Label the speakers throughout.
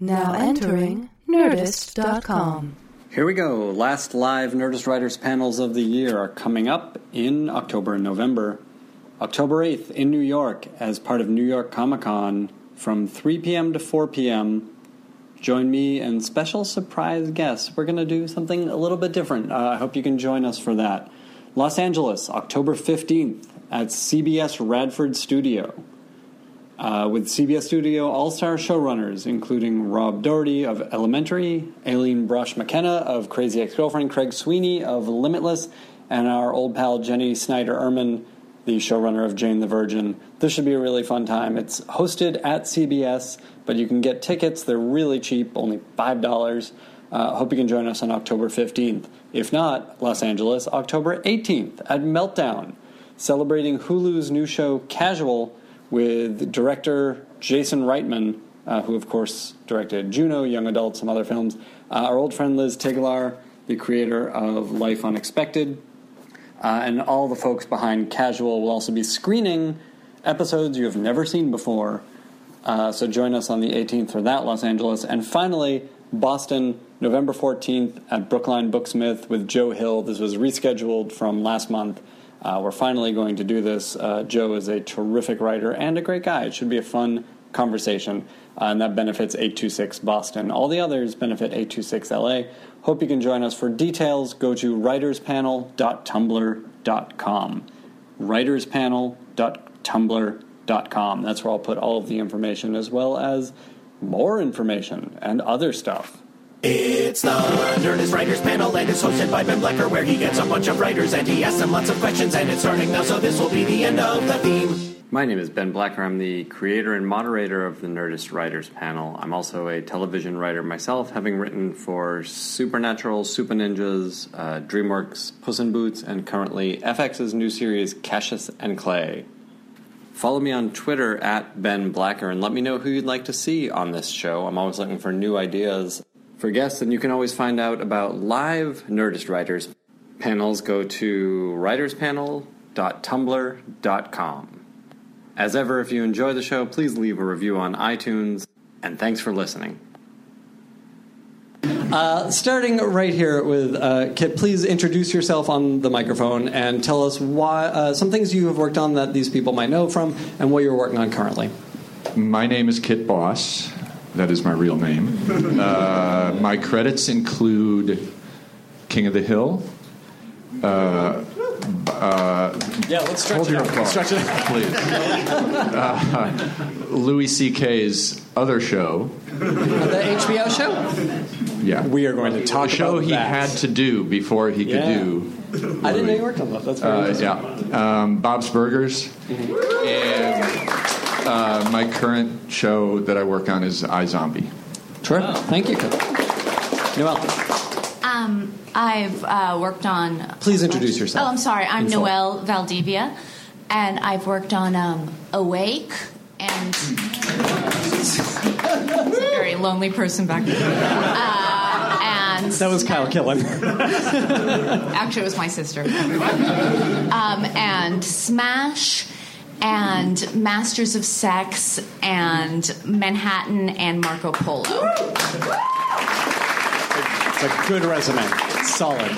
Speaker 1: Now entering Nerdist.com.
Speaker 2: Here we go. Last live Nerdist Writers panels of the year are coming up in October and November. October 8th in New York as part of New York Comic Con from 3 p.m. to 4 p.m. Join me and special surprise guests. We're going to do something a little bit different. Uh, I hope you can join us for that. Los Angeles, October 15th at CBS Radford Studio. Uh, with CBS Studio all star showrunners, including Rob Doherty of Elementary, Aileen Brosh McKenna of Crazy Ex Girlfriend, Craig Sweeney of Limitless, and our old pal Jennie Snyder Urman, the showrunner of Jane the Virgin. This should be a really fun time. It's hosted at CBS, but you can get tickets. They're really cheap, only $5. Uh, hope you can join us on October 15th. If not, Los Angeles, October 18th at Meltdown, celebrating Hulu's new show Casual with director Jason Reitman, uh, who of course directed Juno, Young Adult, some other films. Uh, our old friend Liz Tigelaar, the creator of Life Unexpected, uh, and all the folks behind Casual will also be screening episodes you have never seen before. Uh, so join us on the 18th for that, Los Angeles. And finally, Boston, November 14th at Brookline Booksmith with Joe Hill. This was rescheduled from last month. Uh, we're finally going to do this. Uh, Joe is a terrific writer and a great guy. It should be a fun conversation, uh, and that benefits 826 Boston. All the others benefit 826 LA. Hope you can join us. For details, go to writerspanel.tumblr.com. Writerspanel.tumblr.com. That's where I'll put all of the information as well as more information and other stuff.
Speaker 3: It's the Nerdist Writers Panel, and it's hosted by Ben Blacker, where he gets a bunch of writers and he asks them lots of questions. And it's starting now, so this will be the end of the theme.
Speaker 2: My name is Ben Blacker. I'm the creator and moderator of the Nerdist Writers Panel. I'm also a television writer myself, having written for Supernatural, Supah Ninjas, uh, DreamWorks, Puss in Boots, and currently FX's new series Cassius and Clay. Follow me on Twitter at Ben Blacker and let me know who you'd like to see on this show. I'm always looking for new ideas for guests, and you can always find out about live Nerdist Writers panels. Go to writerspanel.tumblr.com. As ever, if you enjoy the show, please leave a review on iTunes, and thanks for listening. Uh, starting right here with uh, Kit, please introduce yourself on the microphone and tell us why uh, some things you have worked on that these people might know from, and what you're working on currently.
Speaker 4: My name is Kit Boss. That is my real name. Uh, my credits include King of the Hill. Uh, uh,
Speaker 2: Yeah, let's stretch
Speaker 4: hold
Speaker 2: it
Speaker 4: your
Speaker 2: out.
Speaker 4: applause,
Speaker 2: Stretch it out.
Speaker 4: please. Uh, Louis C.K.'s other show.
Speaker 2: The HBO show?
Speaker 4: Yeah,
Speaker 2: We are going to talk
Speaker 4: the show
Speaker 2: about
Speaker 4: he
Speaker 2: that.
Speaker 4: had to do before he could
Speaker 2: Yeah.
Speaker 4: do.
Speaker 2: I didn't know you worked on that. That's very
Speaker 4: Uh,
Speaker 2: interesting.
Speaker 4: yeah, um, Bob's Burgers, and uh, my current show that I work on is iZombie.
Speaker 2: Terrific. Thank you, Kit. Noelle,
Speaker 5: Um, I've uh, worked on.
Speaker 2: please introduce yourself.
Speaker 5: Oh, I'm sorry. I'm
Speaker 2: In full.
Speaker 5: Noelle Valdivia, and I've worked on um, Awake and. A very lonely person back there. Uh, and
Speaker 2: That was Kyle Killen.
Speaker 5: actually, it was my sister. Um, and Smash, and Masters of Sex, and Manhattan, and Marco Polo.
Speaker 2: It's a good resume. It's solid.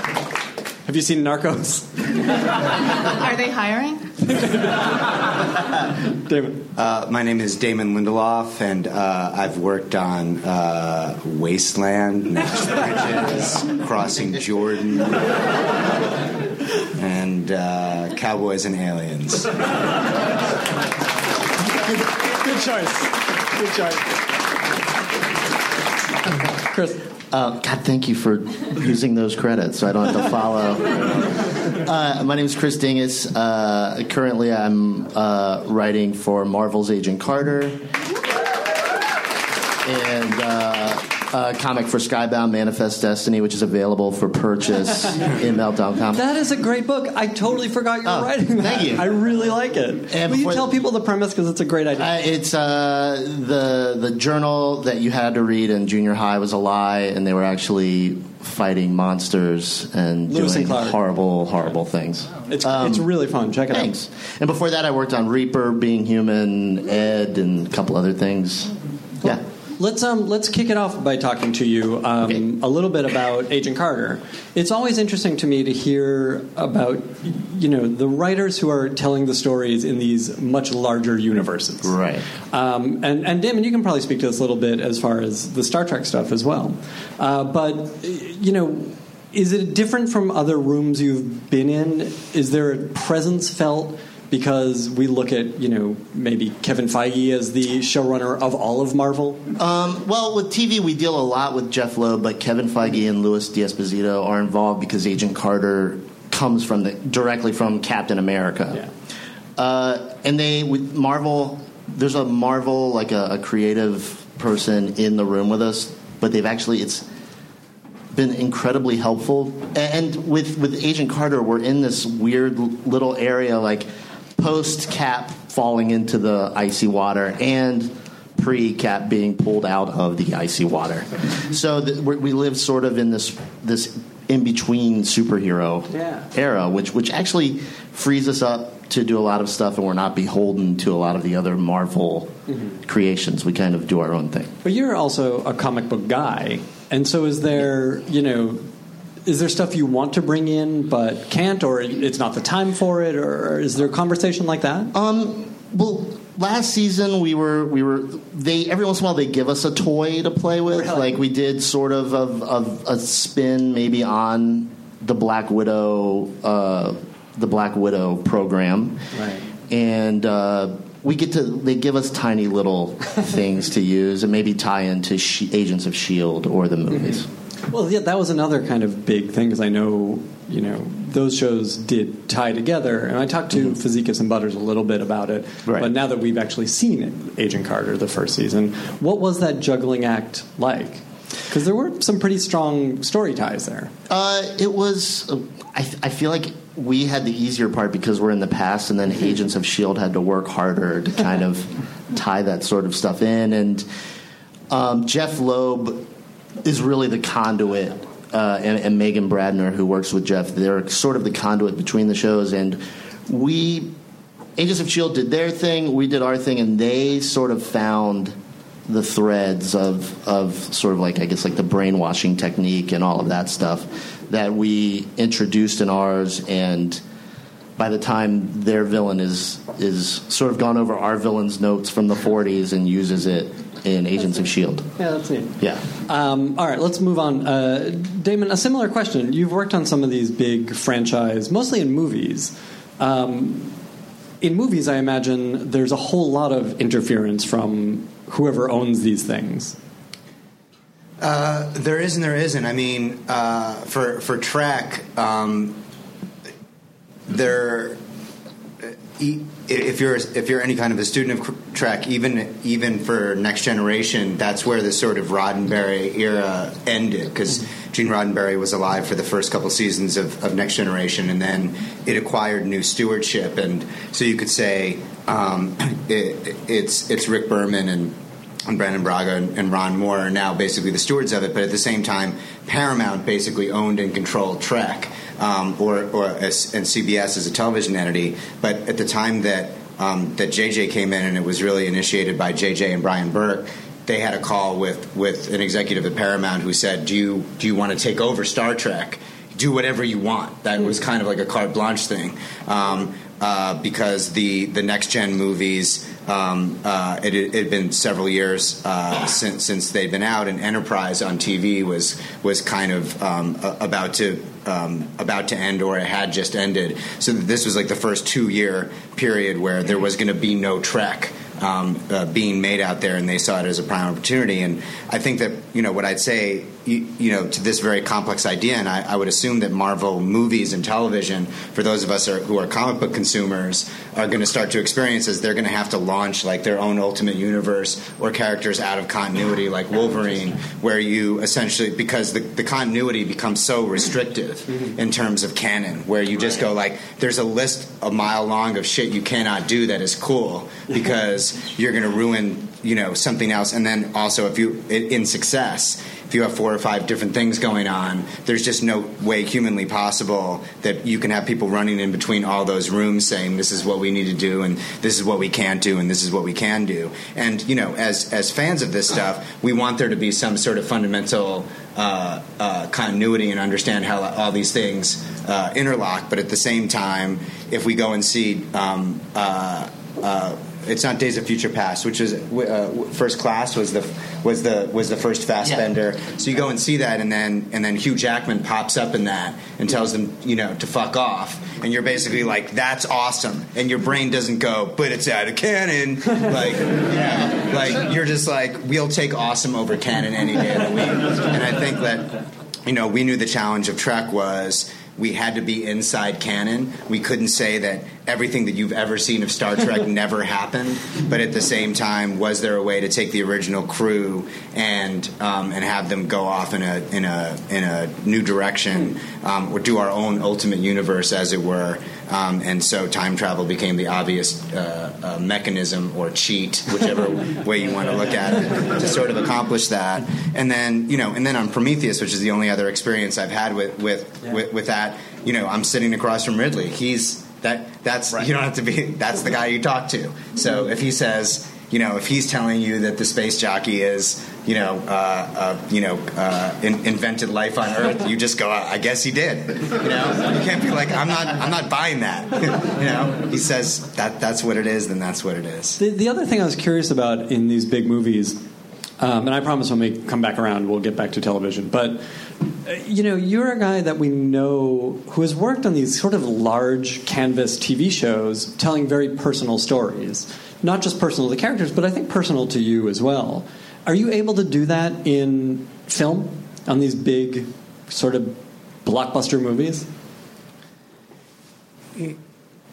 Speaker 2: Have you seen Narcos?
Speaker 5: Are they hiring?
Speaker 2: David.
Speaker 6: Uh, my name is Damon Lindelof, and uh, I've worked on uh, Wasteland, Nash Bridges, Crossing Jordan, and uh, Cowboys and Aliens.
Speaker 2: Good choice. Good choice. Chris.
Speaker 7: Uh, God, thank you for using those credits so I don't have to follow. Uh, my name is Chris Dingess. Uh, currently, I'm uh, writing for Marvel's Agent Carter and uh, comic for Skybound Manifest Destiny, which is available for purchase in Meltdown.com.
Speaker 2: That is a great book. I totally forgot you were
Speaker 7: Oh,
Speaker 2: writing that.
Speaker 7: thank you.
Speaker 2: I really like it.
Speaker 7: And
Speaker 2: Will you tell people the premise because it's a great idea?
Speaker 7: Uh, it's uh, the the journal that you had to read in junior high was a lie, and they were actually fighting monsters and
Speaker 2: Lewis
Speaker 7: doing
Speaker 2: Clark.
Speaker 7: horrible, horrible things.
Speaker 2: it's
Speaker 7: um,
Speaker 2: it's really fun. Check it out.
Speaker 7: Thanks. And before that, I worked on Reaper, Being Human, Ed, and a couple other things. Yeah.
Speaker 2: Let's um let's kick it off by talking to you um, a little bit about Agent Carter. It's always interesting to me to hear about you know the writers who are telling the stories in these much larger universes.
Speaker 7: Right.
Speaker 2: Um, and and Damon, you can probably speak to this a little bit as far as the Star Trek stuff as well. Uh, but you know. Is it different from other rooms you've been in? Is there a presence felt because we look at you know maybe Kevin Feige as the showrunner of all of Marvel.
Speaker 7: Um, well, with TV, we deal a lot with Jeff Loeb, but Kevin Feige and Louis D'Esposito are involved because Agent Carter comes from the directly from Captain America.
Speaker 2: Yeah.
Speaker 7: Uh, and they with Marvel, there's a Marvel like a, a creative person in the room with us, but they've actually it's been incredibly helpful. And with with Agent Carter, we're in this weird little area like post Cap falling into the icy water and pre Cap being pulled out of the icy water. So th- we we live sort of in this this in between superhero
Speaker 2: Yeah.
Speaker 7: era, which which actually frees us up to do a lot of stuff, and we're not beholden to a lot of the other Marvel mm-hmm. creations. We kind of do our own thing.
Speaker 2: But you're also a comic book guy, and so is there you know. Is there stuff you want to bring in but can't, or it's not the time for it, or is there a conversation like that?
Speaker 7: Um, well, last season we were we were they every once in a while they give us a toy to play with.
Speaker 2: Really?
Speaker 7: Like we did sort of of, of a spin maybe on the Black Widow uh, the Black Widow program,
Speaker 2: Right.
Speaker 7: and. Uh, we get to they give us tiny little things to use and maybe tie into she, Agents of Shield or the movies.
Speaker 2: Well, yeah, that was another kind of big thing because I know, you know, those shows did tie together, and I talked to Fazekas and Butters a little bit about it.
Speaker 7: Right.
Speaker 2: But now that we've actually seen it, Agent Carter, the first season, what was that juggling act like? Because there were some pretty strong story ties there.
Speaker 7: Uh, it was. uh, I, I feel like we had the easier part because we're in the past, and then Agents of Shield had to work harder to kind of tie that sort of stuff in. And um, Jeff Loeb is really the conduit, uh, and, and Megan Bradner, who works with Jeff, they're sort of the conduit between the shows. And we, Agents of Shield, did their thing, we did our thing, and they sort of found the threads of of sort of like I guess like the brainwashing technique and all of that stuff that we introduced in ours and by the time their villain is is sort of gone over our villain's notes from the 40s and uses it in Agents of Shield.
Speaker 2: Yeah, that's neat.
Speaker 7: Yeah.
Speaker 2: Um, all right, let's move on. Uh, Damon, a similar question. You've worked on some of these big franchise, mostly in movies. Um, in movies, I imagine there's a whole lot of interference from whoever owns these things.
Speaker 6: Uh, there is and there isn't. I mean, uh, for for Trek, um, there. e- If you're if you're any kind of a student of Trek, even even for Next Generation, that's where the sort of Roddenberry era ended because Gene Roddenberry was alive for the first couple seasons of, of Next Generation, and then it acquired new stewardship, and so you could say um, it, it's it's Rick Berman and and Brannon Braga and, and Ron Moore are now basically the stewards of it, but at the same time, Paramount basically owned and controlled Trek, um, or, or as, and CBS as a television entity. But at the time that um, that JJ came in, and it was really initiated by JJ and Bryan Burk, they had a call with with an executive at Paramount who said, "Do you do you want to take over Star Trek?" do whatever you want. That was kind of like a carte blanche thing. Um, uh, because the, the next gen movies, um, uh, it had been several years uh, since since they'd been out, and Enterprise on TV was was kind of um, about to um, about to end, or it had just ended. So this was like the first two year period where there was going to be no Trek um, uh, being made out there, and they saw it as a prime opportunity. And I think that you know what I'd say, you, you know, to this very complex idea, and I, I would assume that Marvel movies and television, for those of us are, who are comic book consumers, are going to start to experience is they're going to have to launch like their own ultimate universe or characters out of continuity, like Wolverine, where you essentially because the, the continuity becomes so restrictive mm-hmm. in terms of canon, where you just go like, there's a list a mile long of shit you cannot do that is cool because you're going to ruin you know something else. And then also if you in success if you have four or five different things going on there's just no way humanly possible that you can have people running in between all those rooms saying this is what we need to do and this is what we can't do and this is what we can do. And you know as as fans of this stuff we want there to be some sort of fundamental uh, uh, continuity and understand how all these things uh, interlock. But at the same time if we go and see um, uh, uh, it's not Days of Future Past, which is uh, First Class was the was the was the first Fassbender. So you go and see that, and then and then Hugh Jackman pops up in that and tells them you know to fuck off, and you're basically like that's awesome, and your brain doesn't go, but it's out of canon, like yeah, like you're just like we'll take awesome over canon any day of the week, and I think that you know we knew the challenge of Trek was we had to be inside canon. We couldn't say that everything that you've ever seen of Star Trek never happened, but at the same time, was there a way to take the original crew and um, and have them go off in a in a in a new direction, um, or do our own ultimate universe, as it were? Um, and so, time travel became the obvious uh, uh, mechanism or cheat, whichever way you want to look at it, to sort of accomplish that. And then, you know, and then on Prometheus, which is the only other experience I've had with with, with, with that, you know, I'm sitting across from Ridley. He's that that's you don't have to be that's the guy you talk to. So if he says, you know, if he's telling you that the space jockey is, you know, uh, uh, you know, uh, in, invented life on Earth, you just go, I guess he did. You know, you can't be like, I'm not, I'm not buying that. you know, he says that that's what it is, then that's what it is.
Speaker 2: The, the other thing I was curious about in these big movies, um, and I promise when we come back around, we'll get back to television, but Uh, you know, you're a guy that we know who has worked on these sort of large canvas TV shows telling very personal stories. Not just personal to the characters, but I think personal to you as well. Are you able to do that in film on these big sort of blockbuster movies?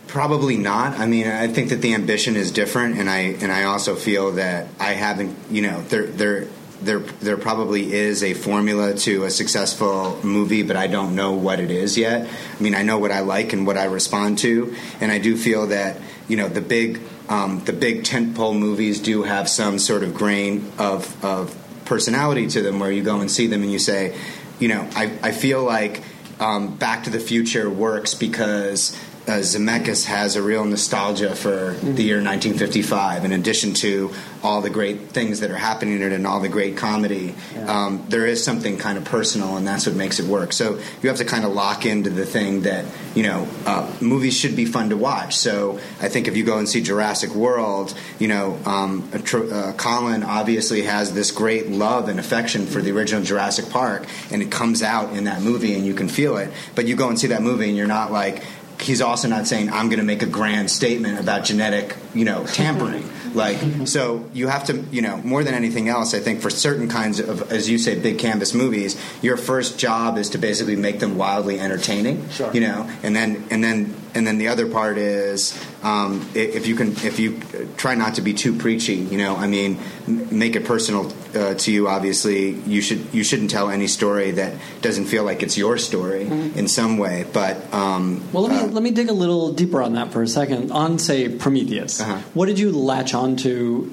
Speaker 6: Probably not. I mean, I think that the ambition is different, and I and I also feel that I haven't. You know, there there there there probably is a formula to a successful movie, but I don't know what it is yet. I mean, I know what I like and what I respond to, and I do feel that you know the big um, the big tentpole movies do have some sort of grain of of personality to them, where you go and see them and you say, you know, I I feel like um, Back to the Future works because uh, Zemeckis has a real nostalgia for the year 1955. In addition to all the great things that are happening in it and all the great comedy, um, there is something kind of personal, and that's what makes it work. So you have to kind of lock into the thing that you know. Uh, movies should be fun to watch. So I think if you go and see Jurassic World, you know, um, uh, Colin obviously has this great love and affection for the original Jurassic Park, and it comes out in that movie, and you can feel it. But you go and see that movie, and you're not like he's also not saying I'm going to make a grand statement about genetic, you know, tampering. Mm-hmm. like mm-hmm. so you have to, you know, more than anything else, I think for certain kinds of as you say big canvas movies, your first job is to basically make them wildly entertaining,
Speaker 2: Sure.
Speaker 6: you know, and then and then and then the other part is um, if you can if you try not to be too preachy, you know, I mean, make it personal uh, to you. Obviously, you should you shouldn't tell any story that doesn't feel like it's your story in some way. But um,
Speaker 2: Well, let me
Speaker 6: uh,
Speaker 2: let me dig a little deeper on that for a second. On say Prometheus,
Speaker 6: Uh-huh.
Speaker 2: what did you latch onto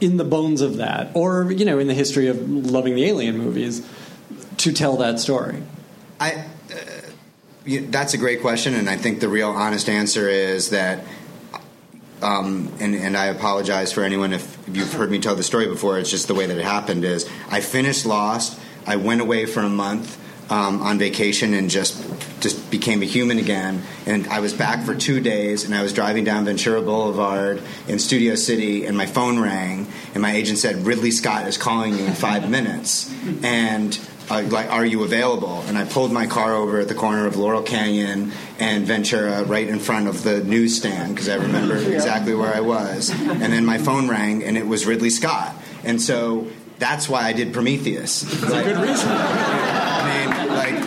Speaker 2: in the bones of that, or you know, in the history of loving the Alien movies, to tell that story?
Speaker 6: I, uh, that's a great question, and I think the real honest answer is that. Um, and, and I apologize for anyone if you've heard me tell the story before. It's just the way that it happened. Is I finished Lost. I went away for a month um, on vacation and just just became a human again. And I was back for two days, and I was driving down Ventura Boulevard in Studio City, and my phone rang, and my agent said Ridley Scott is calling you in five minutes, and uh, like, are you available? And I pulled my car over at the corner of Laurel Canyon and Ventura, right in front of the newsstand, because I remember exactly where I was. And then my phone rang, and it was Ridley Scott. And so that's why I did Prometheus. That's a good reason.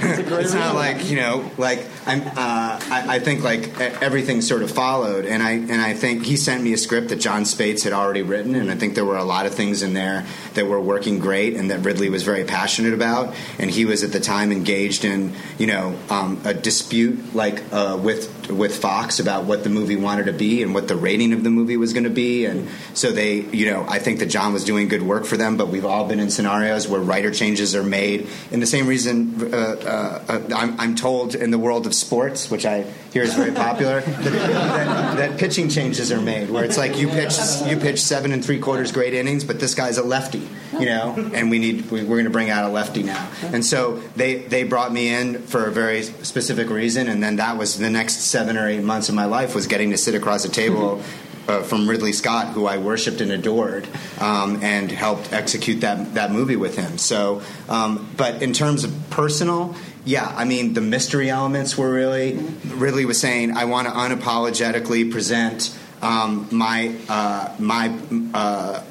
Speaker 6: It's not like you know, like I'm. Uh, I, I think like everything sort of followed, and I and I think he sent me a script that Jon Spaihts had already written, and I think there were a lot of things in there that were working great, and that Ridley was very passionate about, and he was at the time engaged in you know um, a dispute like uh, with with Fox about what the movie wanted to be and what the rating of the movie was going to be, and so they you know I think that John was doing good work for them, but we've all been in scenarios where writer changes are made, and the same reason uh, uh, uh, I'm, I'm told in the world of sports, which I hear is very popular, that, that, that pitching changes are made, where it's like you pitch you pitch seven and three quarters great innings, but this guy's a lefty, you know, and we need we, we're going to bring out a lefty now, and so they they brought me in for a very specific reason, and then that was the next seven or eight months of my life was getting to sit across a table uh, from Ridley Scott, who I worshipped and adored, um, and helped execute that that movie with him. So, um, but in terms of personal, yeah, I mean the mystery elements were really Ridley was saying I want to unapologetically present um, my uh, my uh,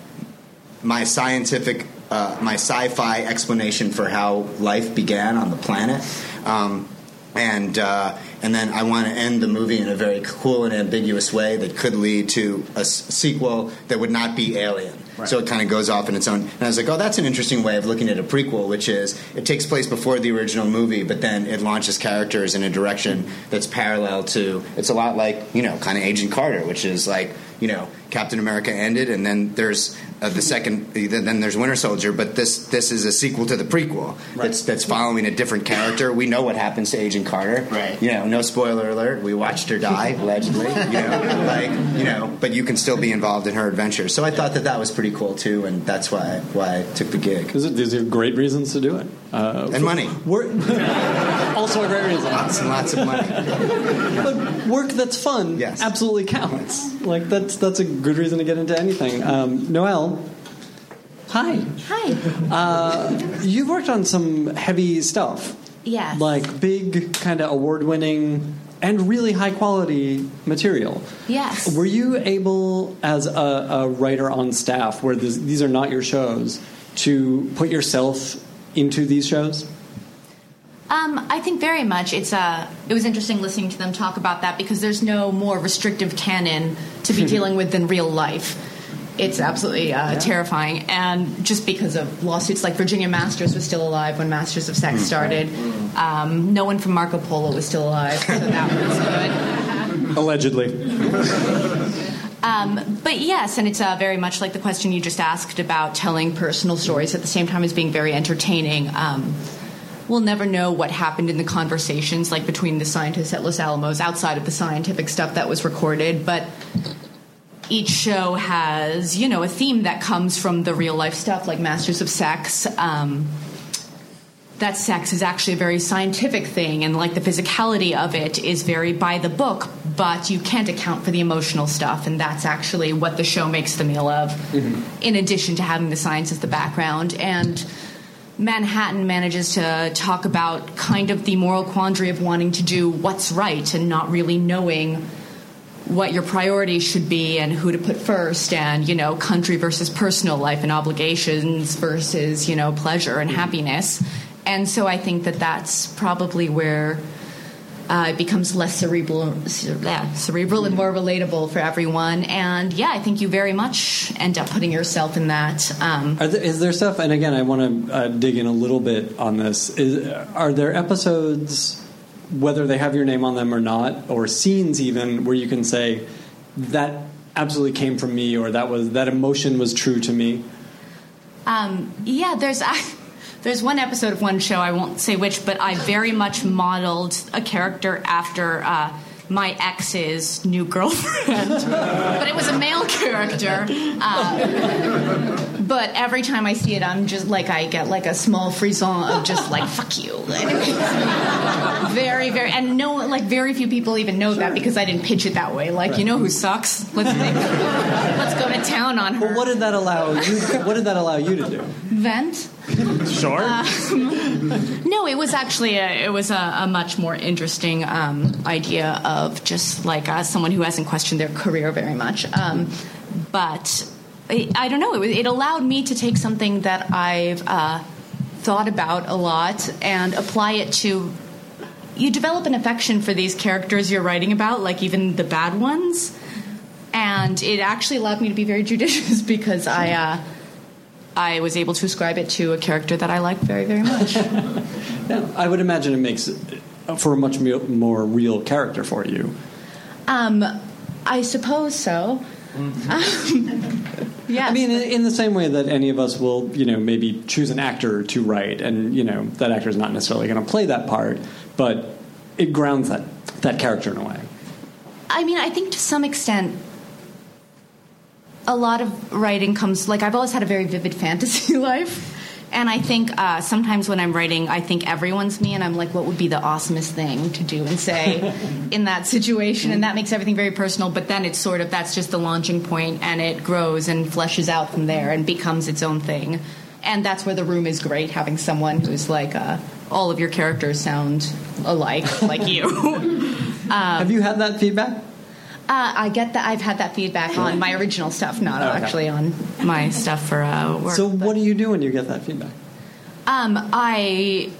Speaker 6: my scientific uh, my sci-fi explanation for how life began on the planet. Um, and uh, and then I want to end the movie in a very cool and ambiguous way that could lead to a s- sequel that would not be Alien. So it kind of goes off in its own. And I was like, oh, that's an interesting way of looking at a prequel, which is it takes place before the original movie, but then it launches characters in a direction that's parallel to. It's a lot like you know, kind of Agent Carter, which is like you know, Captain America ended, and then there's uh, the second, then there's Winter Soldier, but this this is a sequel to the prequel that's that's following a different character. We know what happens to Agent Carter,
Speaker 7: Right.
Speaker 6: You know, no spoiler alert. We watched her die allegedly, you know, like you know, but you can still be involved in her adventure. So I thought that that was pretty cool too, and that's why why I took the gig.
Speaker 2: These are, these are great reasons to do it. Uh,
Speaker 6: And money.
Speaker 2: Work, also a great reason.
Speaker 6: Lots and lots of money.
Speaker 2: But work that's fun
Speaker 6: Yes.
Speaker 2: absolutely counts. Like that's that's a good reason to get into anything. Um, Noelle, hi.
Speaker 5: Hi.
Speaker 2: You've worked on some heavy stuff,
Speaker 5: Yes.
Speaker 2: like big kind of award-winning and really high-quality material.
Speaker 5: Yes.
Speaker 2: Were you able, as a, a writer on staff, where this, these are not your shows, to put yourself into these shows?
Speaker 5: Um, I think very much. It's uh, it was interesting listening to them talk about that because there's no more restrictive canon to be dealing with than real life. It's absolutely uh, terrifying, and just because of lawsuits, like Virginia Masters was still alive when Masters of Sex started. Um, no one from Marco Polo was still alive, so that was good.
Speaker 2: Allegedly.
Speaker 5: Um, but yes, and it's uh, very much like the question you just asked about telling personal stories at the same time as being very entertaining. Um, we'll never know what happened in the conversations, like between the scientists at Los Alamos, outside of the scientific stuff that was recorded, but. Each show has, you know, a theme that comes from the real life stuff, like Masters of Sex. Um, that sex is actually a very scientific thing and like the physicality of it is very by the book but you can't account for the emotional stuff and that's actually what the show makes the meal of in addition to having the science as the background and manhattan manages to talk about kind of the moral quandary of wanting to do what's right and not really knowing what your priorities should be and who to put first and you know country versus personal life and obligations versus you know pleasure and happiness and so i think that that's probably where uh, it becomes less cerebral, cerebral and more relatable for everyone. And yeah, I think you very much end up putting yourself in that. Um,
Speaker 2: Are there, is there stuff? And again, I want to uh, dig in a little bit on this. Is, are there episodes, whether they have your name on them or not, or scenes even, where you can say that absolutely came from me, or that was that emotion was true to me?
Speaker 5: Um, yeah, there's I- there's one episode of one show I won't say which, but I very much modeled a character after uh, my ex's new girlfriend, but it was a male character. Uh, but every time I see it, I'm just like I get like a small frisson of just like fuck you. very, very, and no, like very few people even know that because I didn't pitch it that way. Like you know who sucks? Let's make, let's go to town on her.
Speaker 2: Well, what did that allow you? What did that allow you to do?
Speaker 5: Vent.
Speaker 2: Sure.
Speaker 5: No, it was actually a, it was a, a much more interesting um, idea of just like uh, someone who hasn't questioned their career very much. Um, but I, I don't know. It, was- it allowed me to take something that I've uh, thought about a lot and apply it to. You develop an affection for these characters you're writing about, like even the bad ones, and it actually allowed me to be very judicious because I. Uh, I was able to ascribe it to a character that I like very, very much.
Speaker 2: Yeah, I would imagine it makes for a much more real character for you.
Speaker 5: Um, I suppose so. Um, yes.
Speaker 2: I mean, in, in the same way that any of us will, you know, maybe choose an actor to write, and you know that actor is not necessarily going to play that part, but it grounds that that character in a way.
Speaker 5: I mean, I think to some extent, a lot of writing comes like I've always had a very vivid fantasy life. And I think uh, sometimes when I'm writing, I think everyone's me, and I'm like, what would be the awesomest thing to do and say in that situation? And that makes everything very personal, but then it's sort of that's just the launching point, and it grows and fleshes out from there and becomes its own thing. And that's where the room is great, having someone who's like, uh, all of your characters sound alike, like you.
Speaker 2: Have you had that feedback?
Speaker 5: Uh, I get that. I've had that feedback on my original stuff, not
Speaker 2: Okay.
Speaker 5: actually on my stuff for uh, work.
Speaker 2: So, what do you do when you get that feedback?
Speaker 5: um, I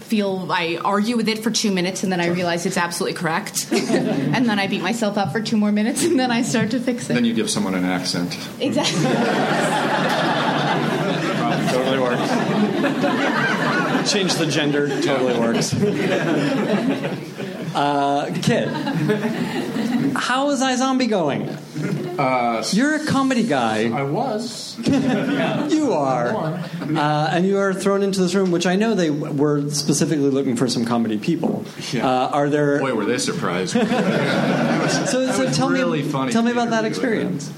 Speaker 5: feel I argue with it for two minutes, and then I realize it's absolutely correct, and then I beat myself up for two more minutes, and then I start to fix it.
Speaker 4: Then you give someone an accent.
Speaker 5: exactly.
Speaker 4: totally works.
Speaker 2: Change the gender totally works. uh, Kit, how is iZombie going? You're a comedy guy.
Speaker 4: I was.
Speaker 2: You are. Uh, and you are thrown into this room, which I know they were specifically looking for some comedy people.
Speaker 4: Yeah.
Speaker 2: Uh, are there.
Speaker 4: Boy, were they surprised.
Speaker 2: so so
Speaker 4: was
Speaker 2: tell,
Speaker 4: really
Speaker 2: me,
Speaker 4: funny
Speaker 2: tell me about that
Speaker 4: interview it.
Speaker 2: experience.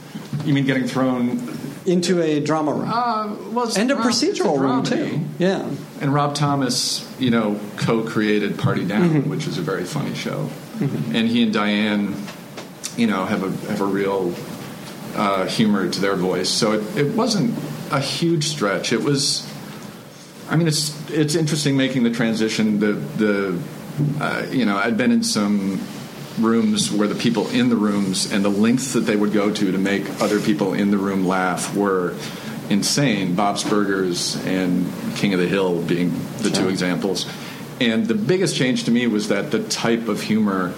Speaker 4: You mean getting thrown?
Speaker 2: Into a drama room.
Speaker 4: Uh, well,
Speaker 2: and a
Speaker 4: dra- it's
Speaker 2: procedural room, too. Yeah.
Speaker 4: And Rob Thomas, you know, co-created Party Down,
Speaker 2: Mm-hmm.
Speaker 4: which is a very funny show. And he and Diane, you know, have a have a real uh, humor to their voice. So it, it wasn't a huge stretch. It was. I mean, it's it's interesting making the transition. The the uh, you know, I'd been in some rooms where the people in the rooms and the lengths that they would go to to make other people in the room laugh were insane. Bob's Burgers and King of the Hill being the two examples. And the biggest change to me was that the type of humor,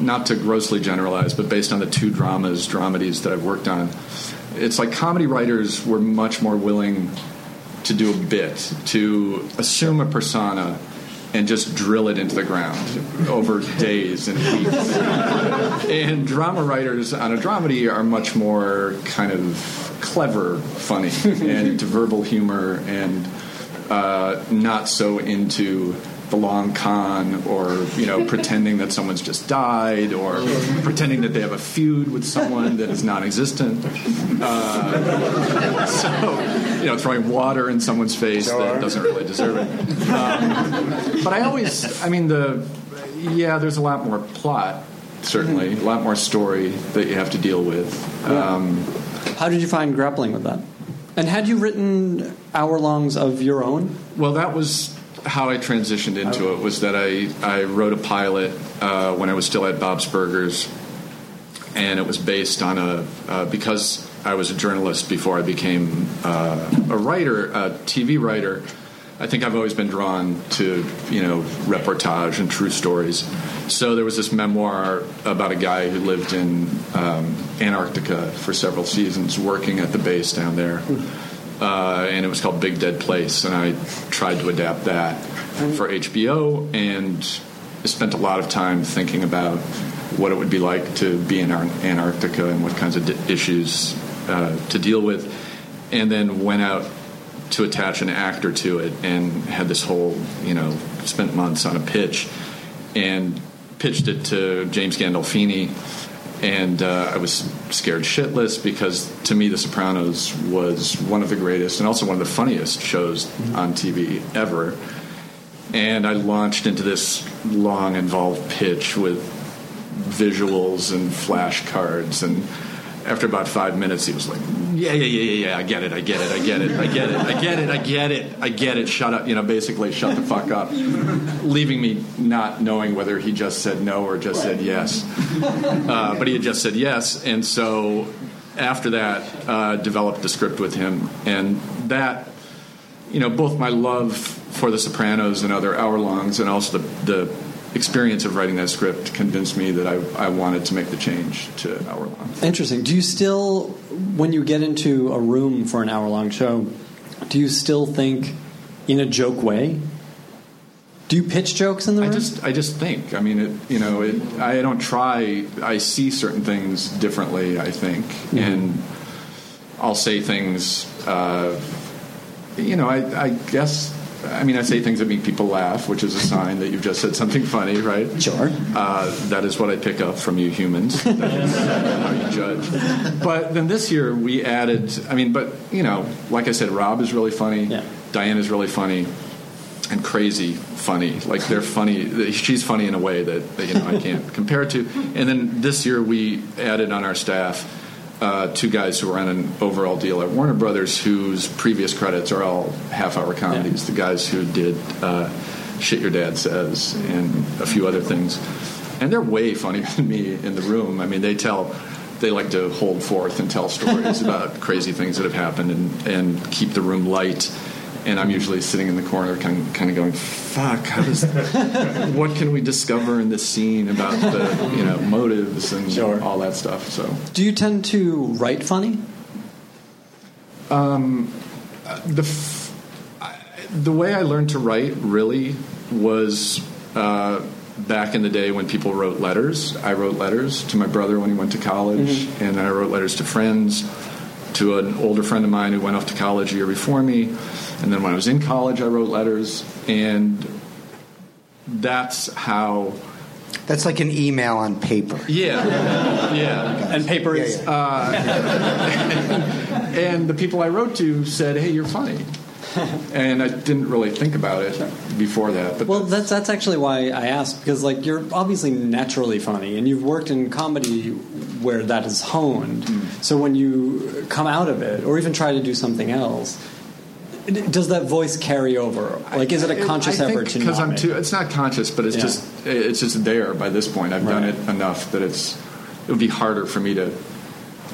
Speaker 4: not to grossly generalize, but based on the two dramas, dramedies that I've worked on, it's like comedy writers were much more willing to do a bit, to assume a persona and just drill it into the ground over days and weeks. and drama writers on a dramedy are much more kind of clever, funny, and into verbal humor and uh, not so into the long con or you know pretending that someone's just died or pretending that they have a feud with someone that is non-existent. Uh, so you know throwing water in someone's face that doesn't really deserve it. Um, but I always I mean the yeah there's a lot more plot certainly. A lot more story that you have to deal with. Um,
Speaker 2: How did you find grappling with that? And had you written hour longs of your own?
Speaker 4: Well, that was how I transitioned into it. Was that I I wrote a pilot uh, when I was still at Bob's Burgers, and it was based on a uh, because I was a journalist before I became uh, a writer, a TV writer. I think I've always been drawn to you know reportage and true stories. So there was this memoir about a guy who lived in um, Antarctica for several seasons, working at the base down there uh, and it was called Big Dead Place, and I tried to adapt that for HBO, and I spent a lot of time thinking about what it would be like to be in Antarctica and what kinds of di- issues uh, to deal with, and then went out to attach an actor to it, and had this whole, you know, spent months on a pitch, and pitched it to James Gandolfini and uh, I was scared shitless because to me, The Sopranos was one of the greatest and also one of the funniest shows on TV ever. And I launched into this long, involved pitch with visuals and flashcards. And after about five minutes, he was like, "Yeah, yeah, yeah, yeah, yeah. I get it. I get it. I get it. I get it. I get it. I get it. I get it. Shut up. You know, basically, shut the fuck up." Leaving me not knowing whether he just said no or just said yes. Uh, but he had just said yes, and so after that, uh, developed the script with him, and that you know, both my love for The Sopranos and other hour longs, and also the, the experience of writing that script convinced me that I, I wanted to make the change to hour long.
Speaker 2: Interesting. Do you still, when you get into a room for an hour long show, do you still think in a joke way? Do you pitch jokes in the room?
Speaker 4: I just I just think. I mean, it, you know, it, I don't try. I see certain things differently. I think, and I'll say things. Uh, you know, I, I guess. I mean, I say things that make people laugh, which is a sign that you've just said something funny, right?
Speaker 2: Sure.
Speaker 4: Uh, that is what I pick up from you humans. That is how you judge. But then this year we added. I mean, but you know, like I said, Rob is really funny.
Speaker 2: Yeah.
Speaker 4: Diane is really funny and crazy funny. Like they're funny. She's funny in a way that, that you know I can't compare it to. And then this year we added on our staff uh, two guys who were on an overall deal at Warner Brothers, whose previous credits are all half-hour comedies. The guys who did uh, "Shit Your Dad Says" and a few other things, and they're way funnier than me in the room. I mean, they tell. They like to hold forth and tell stories about crazy things that have happened and, and keep the room light and I'm usually sitting in the corner, kind of, kind of going, "Fuck! How does? what can we discover in this scene about the you know motives and
Speaker 2: Sure.
Speaker 4: all that stuff?" So
Speaker 2: Do you tend to write funny?
Speaker 4: the f- I- the way I learned to write really was uh, back in the day when people wrote letters. I wrote letters to my brother when he went to college, and then I wrote letters to friends, to an older friend of mine who went off to college a year before me, and then when I was in college, I wrote letters, and that's how.
Speaker 6: That's like an email on paper.
Speaker 4: Yeah, yeah.
Speaker 2: And paper is.
Speaker 6: Yeah, uh,
Speaker 4: And the people I wrote to said, "Hey, you're funny," and I didn't really think about it before that. But
Speaker 2: Well, that's that's actually why I asked because like you're obviously naturally funny, and you've worked in comedy where that is honed. So when you come out of it, or even try to do something else, does that voice carry over? Like, is it a conscious
Speaker 4: I
Speaker 2: effort to
Speaker 4: Because I'm too. It's not conscious, but it's
Speaker 2: Yeah.
Speaker 4: just it's just there by this point. I've done it enough that it's it would be harder for me to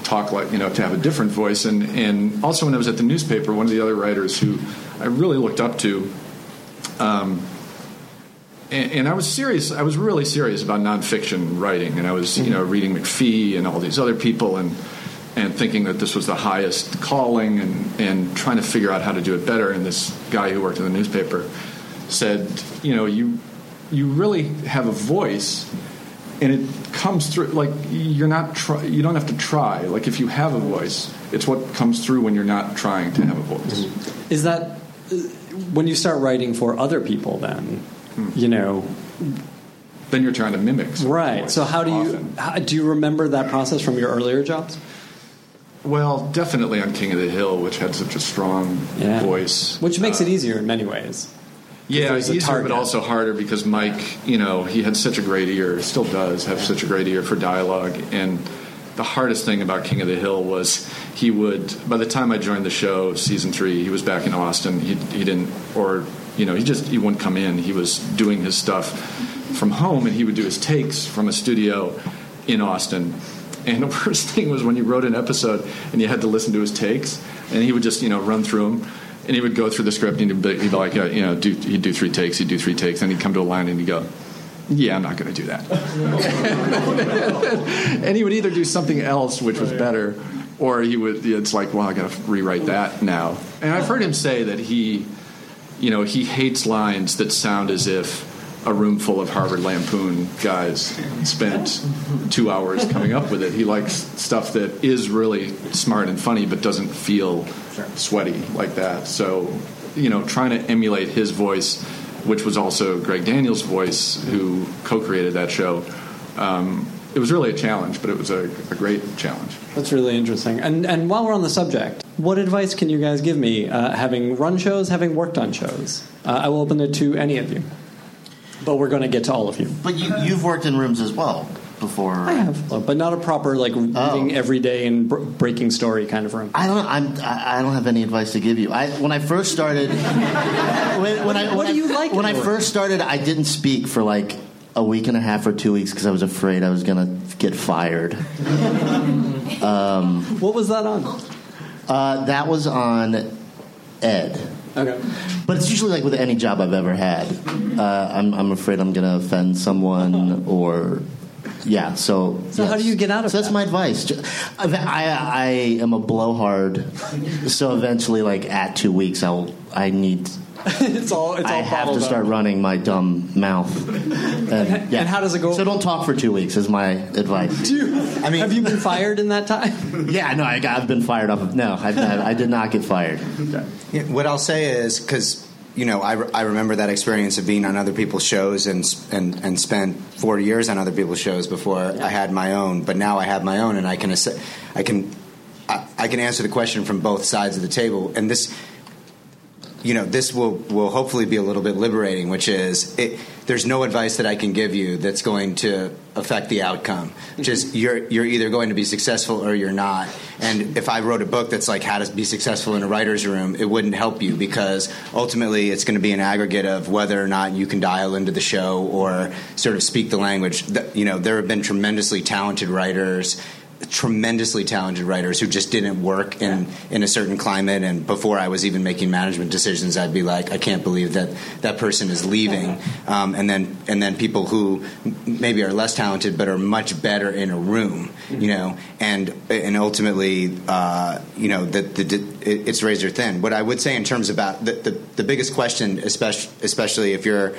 Speaker 4: talk like you know to have a different voice. And and also when I was at the newspaper, one of the other writers who I really looked up to. Um, and, and I was serious. I was really serious about nonfiction writing, and I was, you know, reading McPhee and all these other people, and and thinking that this was the highest calling, and and trying to figure out how to do it better. And this guy who worked in the newspaper said, you know, you you really have a voice, and it comes through. Like you're not try, you don't have to try. Like if you have a voice, it's what comes through when you're not trying to have a voice.
Speaker 2: Is that when you start writing for other people? Then you know,
Speaker 4: Then you're trying to mimic.
Speaker 2: right? So how do you how, do you remember that process from your earlier jobs?
Speaker 4: Well, definitely on King of the Hill, which had such a strong
Speaker 2: Yeah.
Speaker 4: voice.
Speaker 2: Which makes
Speaker 4: Uh,
Speaker 2: it easier in many ways.
Speaker 4: Yeah, easier,
Speaker 2: target.
Speaker 4: but also harder because Mike, you know, he had such a great ear, still does have such a great ear for dialogue. And the hardest thing about King of the Hill was he would, by the time I joined the show, season three, he was back in Austin. He, he didn't, or, you know, he just, he wouldn't come in. He was doing his stuff from home and he would do his takes from a studio in Austin. And the worst thing was when you wrote an episode and you had to listen to his takes, and he would just, you know, run through them. And he would go through the script and he'd be, he'd be like, uh, you know, do, he'd do three takes, he'd do three takes, and he'd come to a line and he'd go, yeah, I'm not going to do that. and he would either do something else, which was better, or he would, it's like, well, I got to rewrite that now. And I've heard him say that he, you know, he hates lines that sound as if a room full of Harvard Lampoon guys spent two hours coming up with it. He likes stuff that is really smart and funny, but doesn't feel sweaty like that. So, you know, trying to emulate his voice, which was also Greg Daniels' voice, who co-created that show. Um, it was really a challenge, but it was a, a great challenge.
Speaker 2: That's really interesting. And and while we're on the subject, what advice can you guys give me, uh, having run shows, having worked on shows? Uh, I will open it to any of you, but we're going to get to all of you.
Speaker 7: But you, you've worked in rooms as well before.
Speaker 2: I have, but not a proper like reading every day and br- breaking story kind of room.
Speaker 7: I don't. I'm. I I don't have any advice to give you. I when I first started. When, when I,
Speaker 2: What
Speaker 7: when
Speaker 2: do you like
Speaker 7: When I first started, I didn't speak for like a week and a half or two weeks because I was afraid I was gonna get fired.
Speaker 2: What was that on?
Speaker 7: Uh, that was on Ed.
Speaker 2: Okay.
Speaker 7: But it's usually like with any job I've ever had. Uh, I'm, I'm afraid I'm going to offend someone or. Yeah, so.
Speaker 2: So how do you get out of
Speaker 7: so that's my advice. I, I, I am a blowhard, so eventually, like at two weeks, I'll I need
Speaker 2: it's all. It's all
Speaker 7: I have to start
Speaker 2: up.
Speaker 7: running my dumb mouth. And, yeah.
Speaker 2: And how does it go?
Speaker 7: So don't talk for two weeks is my advice.
Speaker 6: I mean,
Speaker 2: Have you been fired in that time?
Speaker 7: Yeah, no, I, I've been fired up. No, I, I, I did not get fired.
Speaker 6: Yeah, what I'll say is because you know I, re- I remember that experience of being on other people's shows and and and spent four years on other people's shows before I had my own. But now I have my own, and I can ass- I can I, I can answer the question from both sides of the table. And this you know this will will hopefully be a little bit liberating which is it, there's no advice that I can give you that's going to affect the outcome. Mm-hmm. Which is you're you're either going to be successful or you're not. And if I wrote a book that's like how to be successful in a writer's room it wouldn't help you because ultimately it's going to be an aggregate of whether or not you can dial into the show or sort of speak the language. You know there have been tremendously talented writers tremendously talented writers who just didn't work in, in a certain climate. And before I was even making management decisions, I'd be like, I can't believe that that person is leaving. Um, and then and then people who maybe are less talented but are much better in a room, you know. And and ultimately, uh, you know, that it's razor thin. What I would say in terms about the, the, the biggest question, especially especially if you're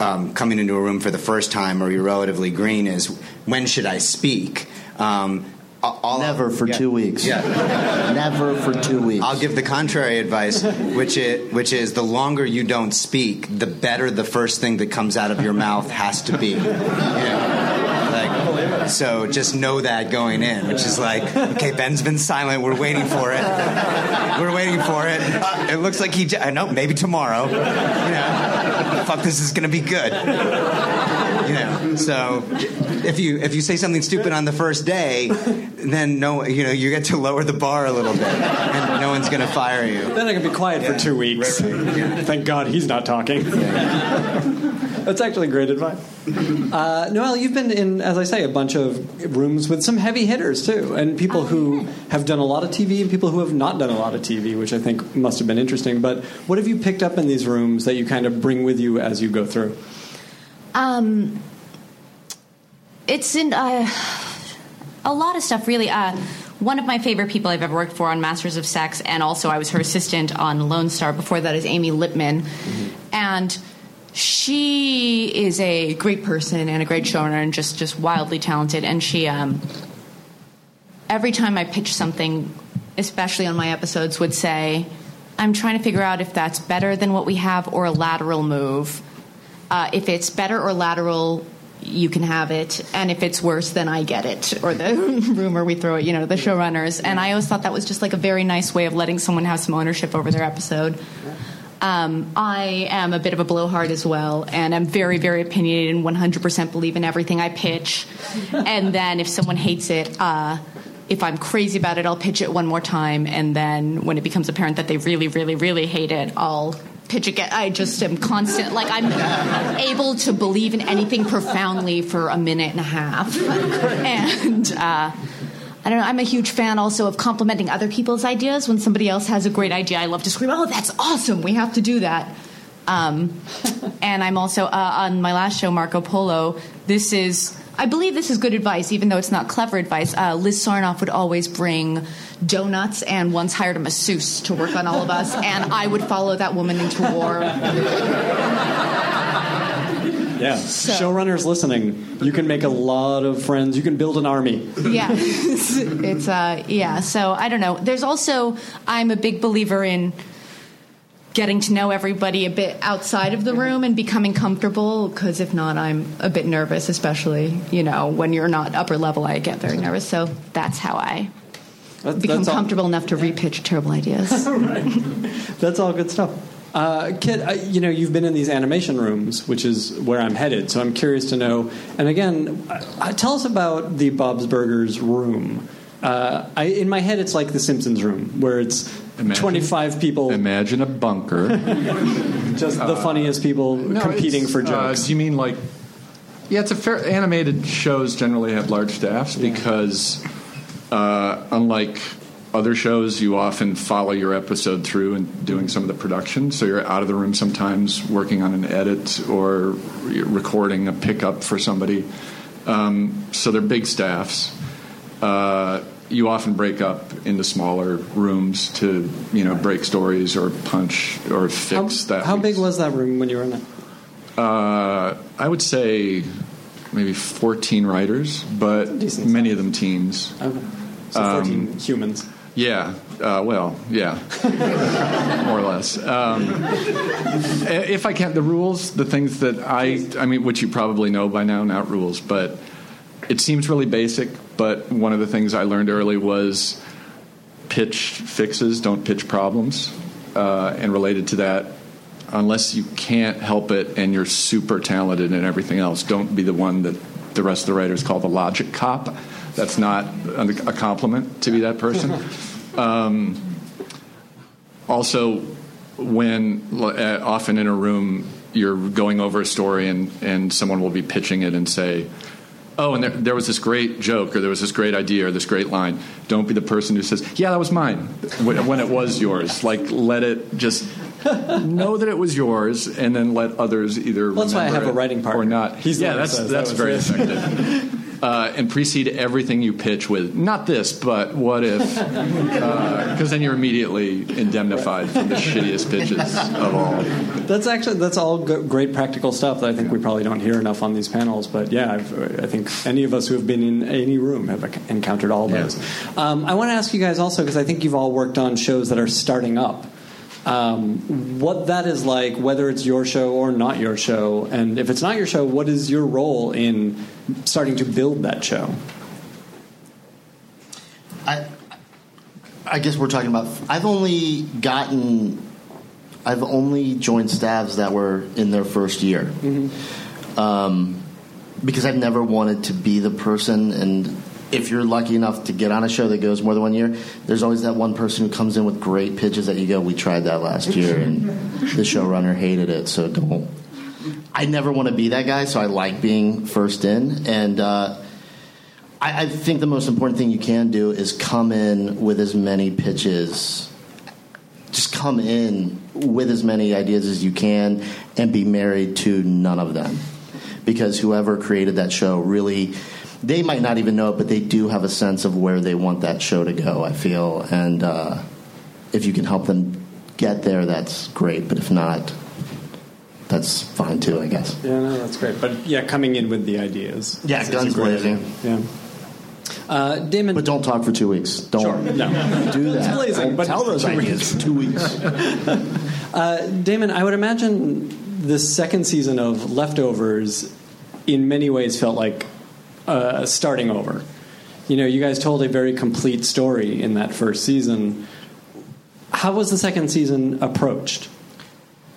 Speaker 6: um, coming into a room for the first time or you're relatively green, is when should I speak? Um, all,
Speaker 7: Never for
Speaker 6: yeah.
Speaker 7: two weeks.
Speaker 6: Yeah.
Speaker 7: Never for two weeks.
Speaker 6: I'll give the contrary advice, which is, which is the longer you don't speak, the better the first thing that comes out of your mouth has to be. You know? Like, so just know that going in, which is like, okay, Ben's been silent. We're waiting for it. We're waiting for it. Uh, it looks like he. j- I know. Maybe tomorrow. You know, fuck, this is gonna be good. You know, so if you if you say something stupid on the first day, then no, you know, you get to lower the bar a little bit, and no one's gonna fire you.
Speaker 2: Then I can be quiet for two weeks. Thank God he's not talking. That's actually great advice. Uh, Noelle, you've been in, as I say, a bunch of rooms with some heavy hitters too, and people who have done a lot of TV and people who have not done a lot of TV, which I think must have been interesting. But what have you picked up in these rooms that you kind of bring with you as you go through?
Speaker 5: Um, it's in uh, a lot of stuff, really. Uh, one of my favorite people I've ever worked for on Masters of Sex, and also I was her assistant on Lone Star. Before that is Amy Lippman, and she is a great person and a great showrunner, and just just wildly talented. And she, um, every time I pitch something, especially on my episodes, would say, "I'm trying to figure out if that's better than what we have or a lateral move." uh, if it's better or lateral, you can have it, and if it's worse, then I get it, or the rumor we throw at you know the showrunners. And I always thought that was just like a very nice way of letting someone have some ownership over their episode. Um, I am a bit of a blowhard as well, and I'm very, very opinionated and 100% believe in everything I pitch. and then if someone hates it, uh, if I'm crazy about it, I'll pitch it one more time, and then when it becomes apparent that they really, really, really hate it, I'll pitch again. I just am constant, like I'm able to believe in anything profoundly for a minute and a half, and. Uh, I don't know. I'm a huge fan also of complimenting other people's ideas. When somebody else has a great idea, I love to scream, "Oh, that's awesome! We have to do that." Um, and I'm also uh, on my last show, Marco Polo. This is, I believe, this is good advice, even though it's not clever advice. Uh, Liz Sarnoff would always bring donuts, and once hired a masseuse to work on all of us, and I would follow that woman into war.
Speaker 2: Yeah, showrunners listening, you can make a lot of friends. You can build an army.
Speaker 5: yeah it's, it's uh yeah so i don't know there's also i'm a big believer in getting to know everybody a bit outside of the room and becoming comfortable because if not i'm a bit nervous especially you know when you're not upper level i get very nervous so that's how i
Speaker 2: That-
Speaker 5: become
Speaker 2: that's all-
Speaker 5: comfortable enough to repitch terrible ideas
Speaker 2: That's all good stuff. Uh, Kit, uh, you know, you've been in these animation rooms, which is where I'm headed. So I'm curious to know. And again, uh, tell us about the Bob's Burgers room. Uh, I, in my head, it's like the Simpsons room, where it's
Speaker 4: Imagine-
Speaker 2: 25 people,
Speaker 4: Imagine a bunker.
Speaker 2: just the funniest people
Speaker 4: No,
Speaker 2: competing for
Speaker 4: uh,
Speaker 2: jokes.
Speaker 4: do you mean like? Yeah, it's a fair. Animated shows generally have large staffs because, uh, unlike other shows, you often follow your episode through and doing some of the production. So you're out of the room sometimes working on an edit or recording a pickup for somebody. Um, so they're big staffs. Uh, you often break up into smaller rooms to you know break stories or punch or fix
Speaker 2: how,
Speaker 4: that.
Speaker 2: How big was that room when you were in it?
Speaker 4: Uh, I would say maybe 14 writers, but many of them teens.
Speaker 2: Okay. So 14 humans.
Speaker 4: Yeah, uh, well, yeah, more or less. Um, if I can't, the rules, the things that I, I mean, which you probably know by now, not rules, but it seems really basic. But one of the things I learned early was pitch fixes, don't pitch problems. Uh, and related to that, unless you can't help it and you're super talented in everything else, don't be the one that the rest of the writers call the logic cop. That's not a compliment to be that person. Um, also, when uh, often in a room you're going over a story and, and someone will be pitching it and say, oh, and there, there was this great joke or there was this great idea or this great line. Don't be the person who says, yeah, that was mine, when, when it was yours. Like, let it just know that it was yours and then let others either
Speaker 2: Well, that's why I
Speaker 4: remember
Speaker 2: have a writing partner.
Speaker 4: or not.
Speaker 2: He's
Speaker 4: yeah,
Speaker 2: one
Speaker 4: that's, that's
Speaker 2: "That
Speaker 4: very
Speaker 2: was
Speaker 4: effective. Uh, and precede everything you pitch with not this, but what if? Because then you're immediately indemnified for the shittiest pitches of all.
Speaker 2: That's actually that's all great practical stuff that I think we probably don't hear enough on these panels. But yeah, I've, I think any of us who have been in any room have encountered all
Speaker 4: Yeah.
Speaker 2: those. Um, I want to ask you guys also because I think you've all worked on shows that are starting up. Um, what that is like, whether it's your show or not your show, and if it's not your show, what is your role in starting to build that show?
Speaker 7: I, I guess we're talking about. I've only gotten. I've only joined staffs that were in their first year, um, because I've never wanted to be the person. And if you're lucky enough to get on a show that goes more than one year, there's always that one person who comes in with great pitches that you go, "We tried that last year, and the showrunner hated it, so don't." I never want to be that guy, so I like being first in, and. Uh, I, I think the most important thing you can do is come in with as many pitches. Just come in with as many ideas as you can and be married to none of them. Because whoever created that show really, they might not even know it, but they do have a sense of where they want that show to go, I feel. And uh, if you can help them get there, that's great. But if not, that's fine too, I guess.
Speaker 2: Yeah, no, that's great. But yeah, coming in with the ideas.
Speaker 7: Yeah,
Speaker 2: is- is
Speaker 7: guns blazing.
Speaker 2: Yeah. Uh, Damon,
Speaker 7: But don't talk for two weeks. Don't
Speaker 2: Sure, no.
Speaker 7: do that.
Speaker 2: blazing, but
Speaker 7: tell those
Speaker 2: two
Speaker 7: ideas for two weeks.
Speaker 2: Uh, Damon, I would imagine the second season of Leftovers, in many ways, felt like uh, starting over. You know, you guys told a very complete story in that first season. How was the second season approached?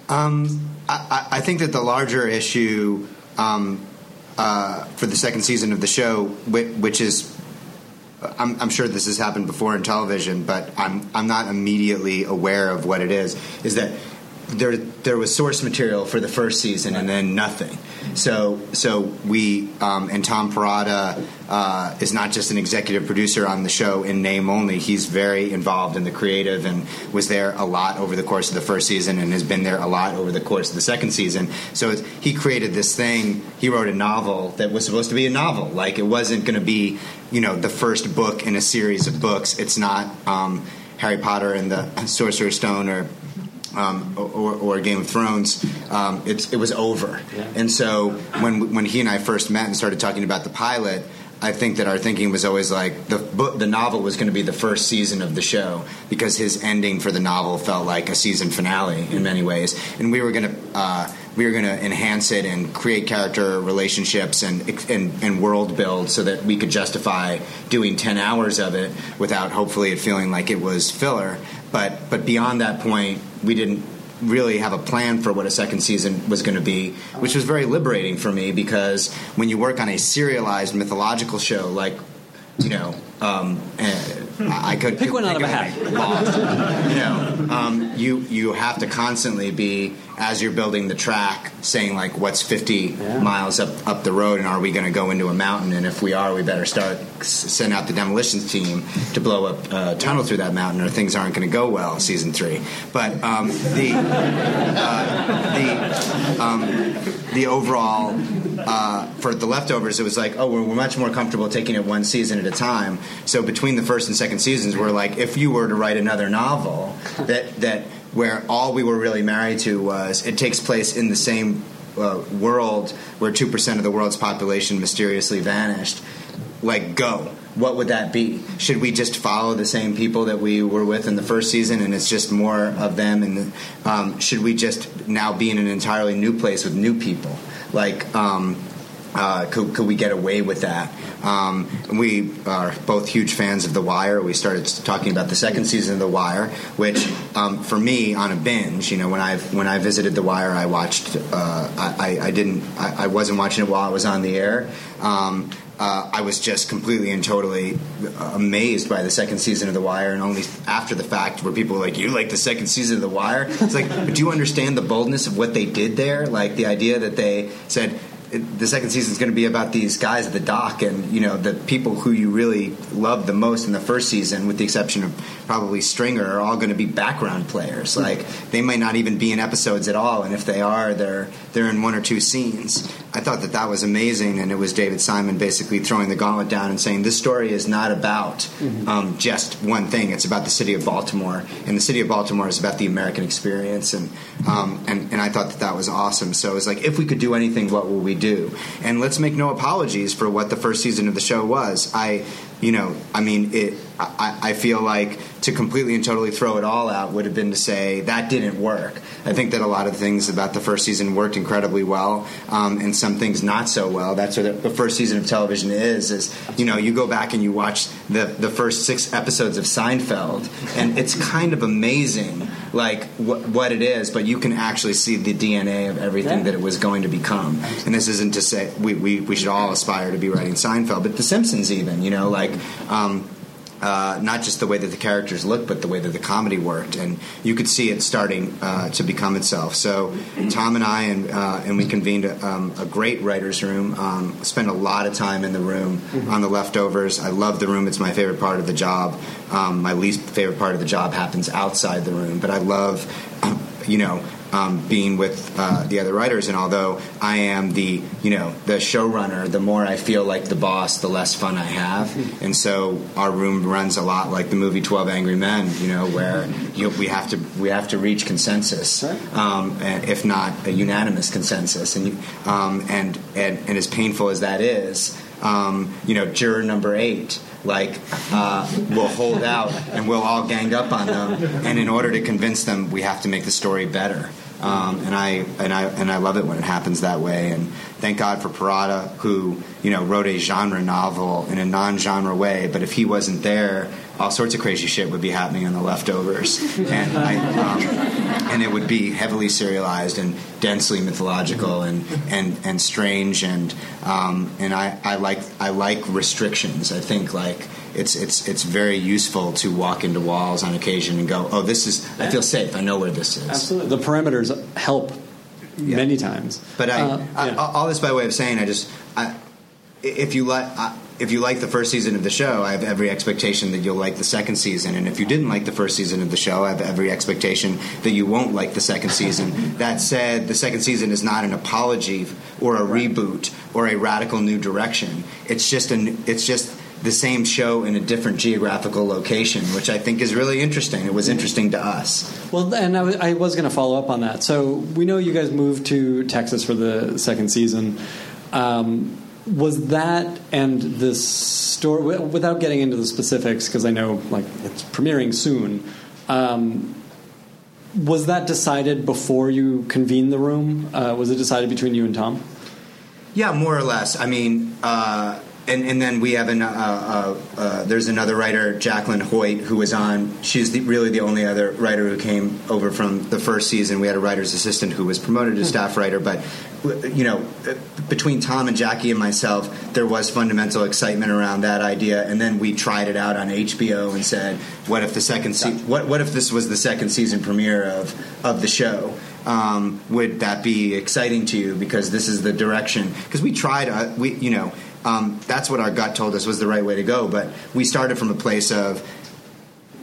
Speaker 6: Um, I, I think that the larger issue um, uh, for the second season of the show, which, which is, I'm, I'm sure this has happened before in television, but I'm I'm not immediately aware of what it is. Is that there there was source material for the first season and then nothing. So so we um, and Tom Perrotta uh, is not just an executive producer on the show in name only. He's very involved in the creative and was there a lot over the course of the first season and has been there a lot over the course of the second season. So he created this thing. He wrote a novel that was supposed to be a novel. Like it wasn't going to be you know the first book in a series of books. It's not um, Harry Potter and the Sorcerer's Stone or um, or, or Game of Thrones, um, it's, it was over. And so when when he and I first met and started talking about the pilot, I think that our thinking was always like the book, the novel was going to be the first season of the show because his ending for the novel felt like a season finale in many ways, and we were going to. Uh, we were going to enhance it and create character relationships and, and and world build so that we could justify doing ten hours of it without hopefully it feeling like it was filler. But but beyond that point, we didn't really have a plan for what a second season was going to be, which was very liberating for me because when you work on a serialized mythological show like you know um, uh, I could
Speaker 2: Pick one out of a hat.
Speaker 6: you know, um, you you have to constantly be as you're building the track, saying like, what's 50 miles up up the road, and are we going to go into a mountain? And if we are, we better start s- send out the demolitions team to blow up a tunnel through that mountain, or things aren't going to go well. Season three, but um, the uh, the um, the overall uh, for the leftovers, it was like, oh, we're, we're much more comfortable taking it one season at a time. So between the first and second seasons, we're like, if you were to write another novel that that where all we were really married to was it takes place in the same uh, world where two percent of the world's population mysteriously vanished, like go. What would that be? Should we just follow the same people that we were with in the first season, and it's just more of them? And um, should we just now be in an entirely new place with new people? Like, um, uh, could, could we get away with that? Um, we are both huge fans of The Wire. We started talking about the second season of The Wire, which um, for me on a binge, you know, when I when I visited The Wire, I watched. Uh, I, I didn't. I, I wasn't watching it while it was on the air. Um, uh, I was just completely and totally amazed by the second season of The Wire, and only after the fact were people were like, "You like the second season of The Wire?" It's like, do you understand the boldness of what they did there? Like the idea that they said the second season is going to be about these guys at the dock, and you know the people who you really loved the most in the first season, with the exception of probably Stringer, are all going to be background players. Like they might not even be in episodes at all, and if they are, they're they're in one or two scenes. I thought that that was amazing, and it was David Simon basically throwing the gauntlet down and saying this story is not about um, just one thing. It's about the city of Baltimore, and the city of Baltimore is about the American experience, and um, and and I thought that that was awesome. So it was like, if we could do anything, what will we do? And let's make no apologies for what the first season of the show was. I, you know, I mean, it. I, I feel like to completely and totally throw it all out would have been to say that didn't work. I think that a lot of things about the first season worked incredibly well, um, and some things not so well. That's what the, first season of television is. Is you know, you go back and you watch the the first six episodes of Seinfeld, and it's kind of amazing, like what what it is. But you can actually see the DNA of everything that it was going to become. And this isn't to say we, we, we should all aspire to be writing Seinfeld, but The Simpsons even, you know, like. Um, uh, not just the way that the characters looked, but the way that the comedy worked, and you could see it starting uh, to become itself. So Tom and I and uh, and we convened a, um, a great writers' room. Um, spent a lot of time in the room on the leftovers. I love the room; it's my favorite part of the job. Um, my least favorite part of the job happens outside the room, but I love, you know, um, being with uh, the other writers. And although I am the you know the showrunner, the more I feel like the boss, the less fun I have. And so our room runs a lot like the movie Twelve Angry Men, you know, where you, we have to we have to reach consensus, um, and if not a unanimous consensus. And um, and, and and as painful as that is. Um, you know, juror number eight, like, uh, will hold out and we'll all gang up on them. And in order to convince them, we have to make the story better. Um, and I and I and I love it when it happens that way. And thank God for Perrotta, who you know wrote a genre novel in a non-genre way. But if he wasn't there, all sorts of crazy shit would be happening in the leftovers, and I, um, and it would be heavily serialized and densely mythological and and and strange. And um, and I, I like I like restrictions. I think like it's it's it's very useful to walk into walls on occasion and go, oh, this is I feel safe. I know where this is.
Speaker 2: Absolutely. The parameters help many times.
Speaker 6: But I,
Speaker 2: Uh,
Speaker 6: I,
Speaker 2: yeah.
Speaker 6: all this by way of saying, I just, I, if you let. I, if you like the first season of the show, I have every expectation that you'll like the second season. And if you didn't like the first season of the show, I have every expectation that you won't like the second season. that said, the second season is not an apology or a reboot or a radical new direction. It's just an, it's just the same show in a different geographical location, which I think is really interesting. It was interesting to us.
Speaker 2: Well, and I was, was going to follow up on that. So we know you guys moved to Texas for the second season. Um, was that and this story, without getting into the specifics, because I know like it's premiering soon. Um, was that decided before you convened the room? Uh, was it decided between you and Tom?
Speaker 6: Yeah, more or less. I mean, uh, and, and then we have an, uh, uh, uh, there's another writer, Jacqueline Hoyt, who was on. She's the, really the only other writer who came over from the first season. We had a writer's assistant who was promoted to staff writer, but you know, between Tom and Jackie and myself, there was fundamental excitement around that idea, and then we tried it out on HBO and said, "What if the second se- what what if this was the second season premiere of of the show?" Um, would that be exciting to you? Because this is the direction. Because we tried, uh, we you know, um, that's what our gut told us was the right way to go. But we started from a place of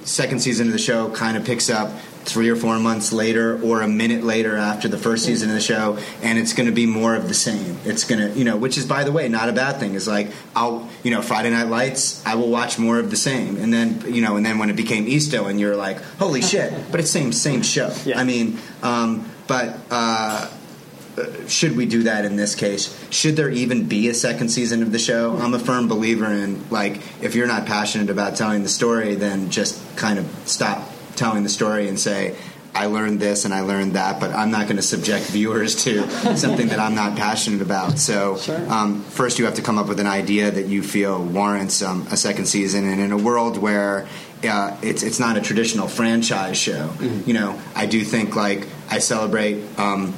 Speaker 6: second season of the show kind of picks up three or four months later or a minute later after the first season of the show and it's going to be more of the same it's going to you know which is by the way not a bad thing is like i'll you know friday night lights i will watch more of the same and then you know and then when it became easto and you're like holy shit but it's same same show
Speaker 2: Yeah.
Speaker 6: i mean um, but uh, should we do that in this case? Should there even be a second season of the show? I'm a firm believer in like if you're not passionate about telling the story, then just kind of stop telling the story and say. I learned this and I learned that, but I'm not going to subject viewers to something that I'm not passionate about. So, um, first, you have to come up with an idea that you feel warrants um, a second season. And in a world where uh, it's it's not a traditional franchise show, you know, I do think like I celebrate um,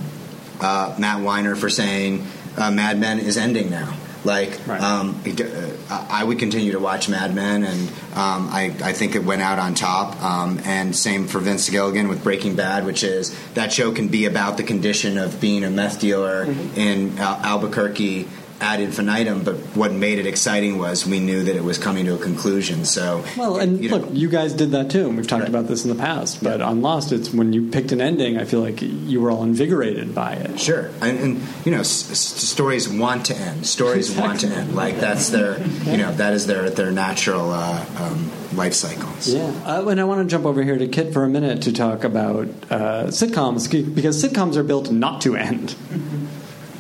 Speaker 6: uh, Matt Weiner for saying uh, Mad Men is ending now. Like,
Speaker 2: Right.
Speaker 6: um, uh, I would continue to watch Mad Men, and um, I, I think it went out on top. Um, and same for Vince Gilligan with Breaking Bad, which is that show can be about the condition of being a meth dealer in Al- Albuquerque ad infinitum. But what made it exciting was we knew that it was coming to a conclusion. So,
Speaker 2: Well, and
Speaker 6: you know,
Speaker 2: look, you guys did that too, and we've talked
Speaker 6: Right.
Speaker 2: about this in the past. But on Lost, it's when you picked an ending, I feel like you were all invigorated by it.
Speaker 6: Sure, and, and you know, s- s- stories want to end. Stories want to end. Like that's their, you know, that is their their natural uh, um, life cycles.
Speaker 2: Yeah, uh, and I want to jump over here to Kit for a minute to talk about uh, sitcoms because sitcoms are built not to end.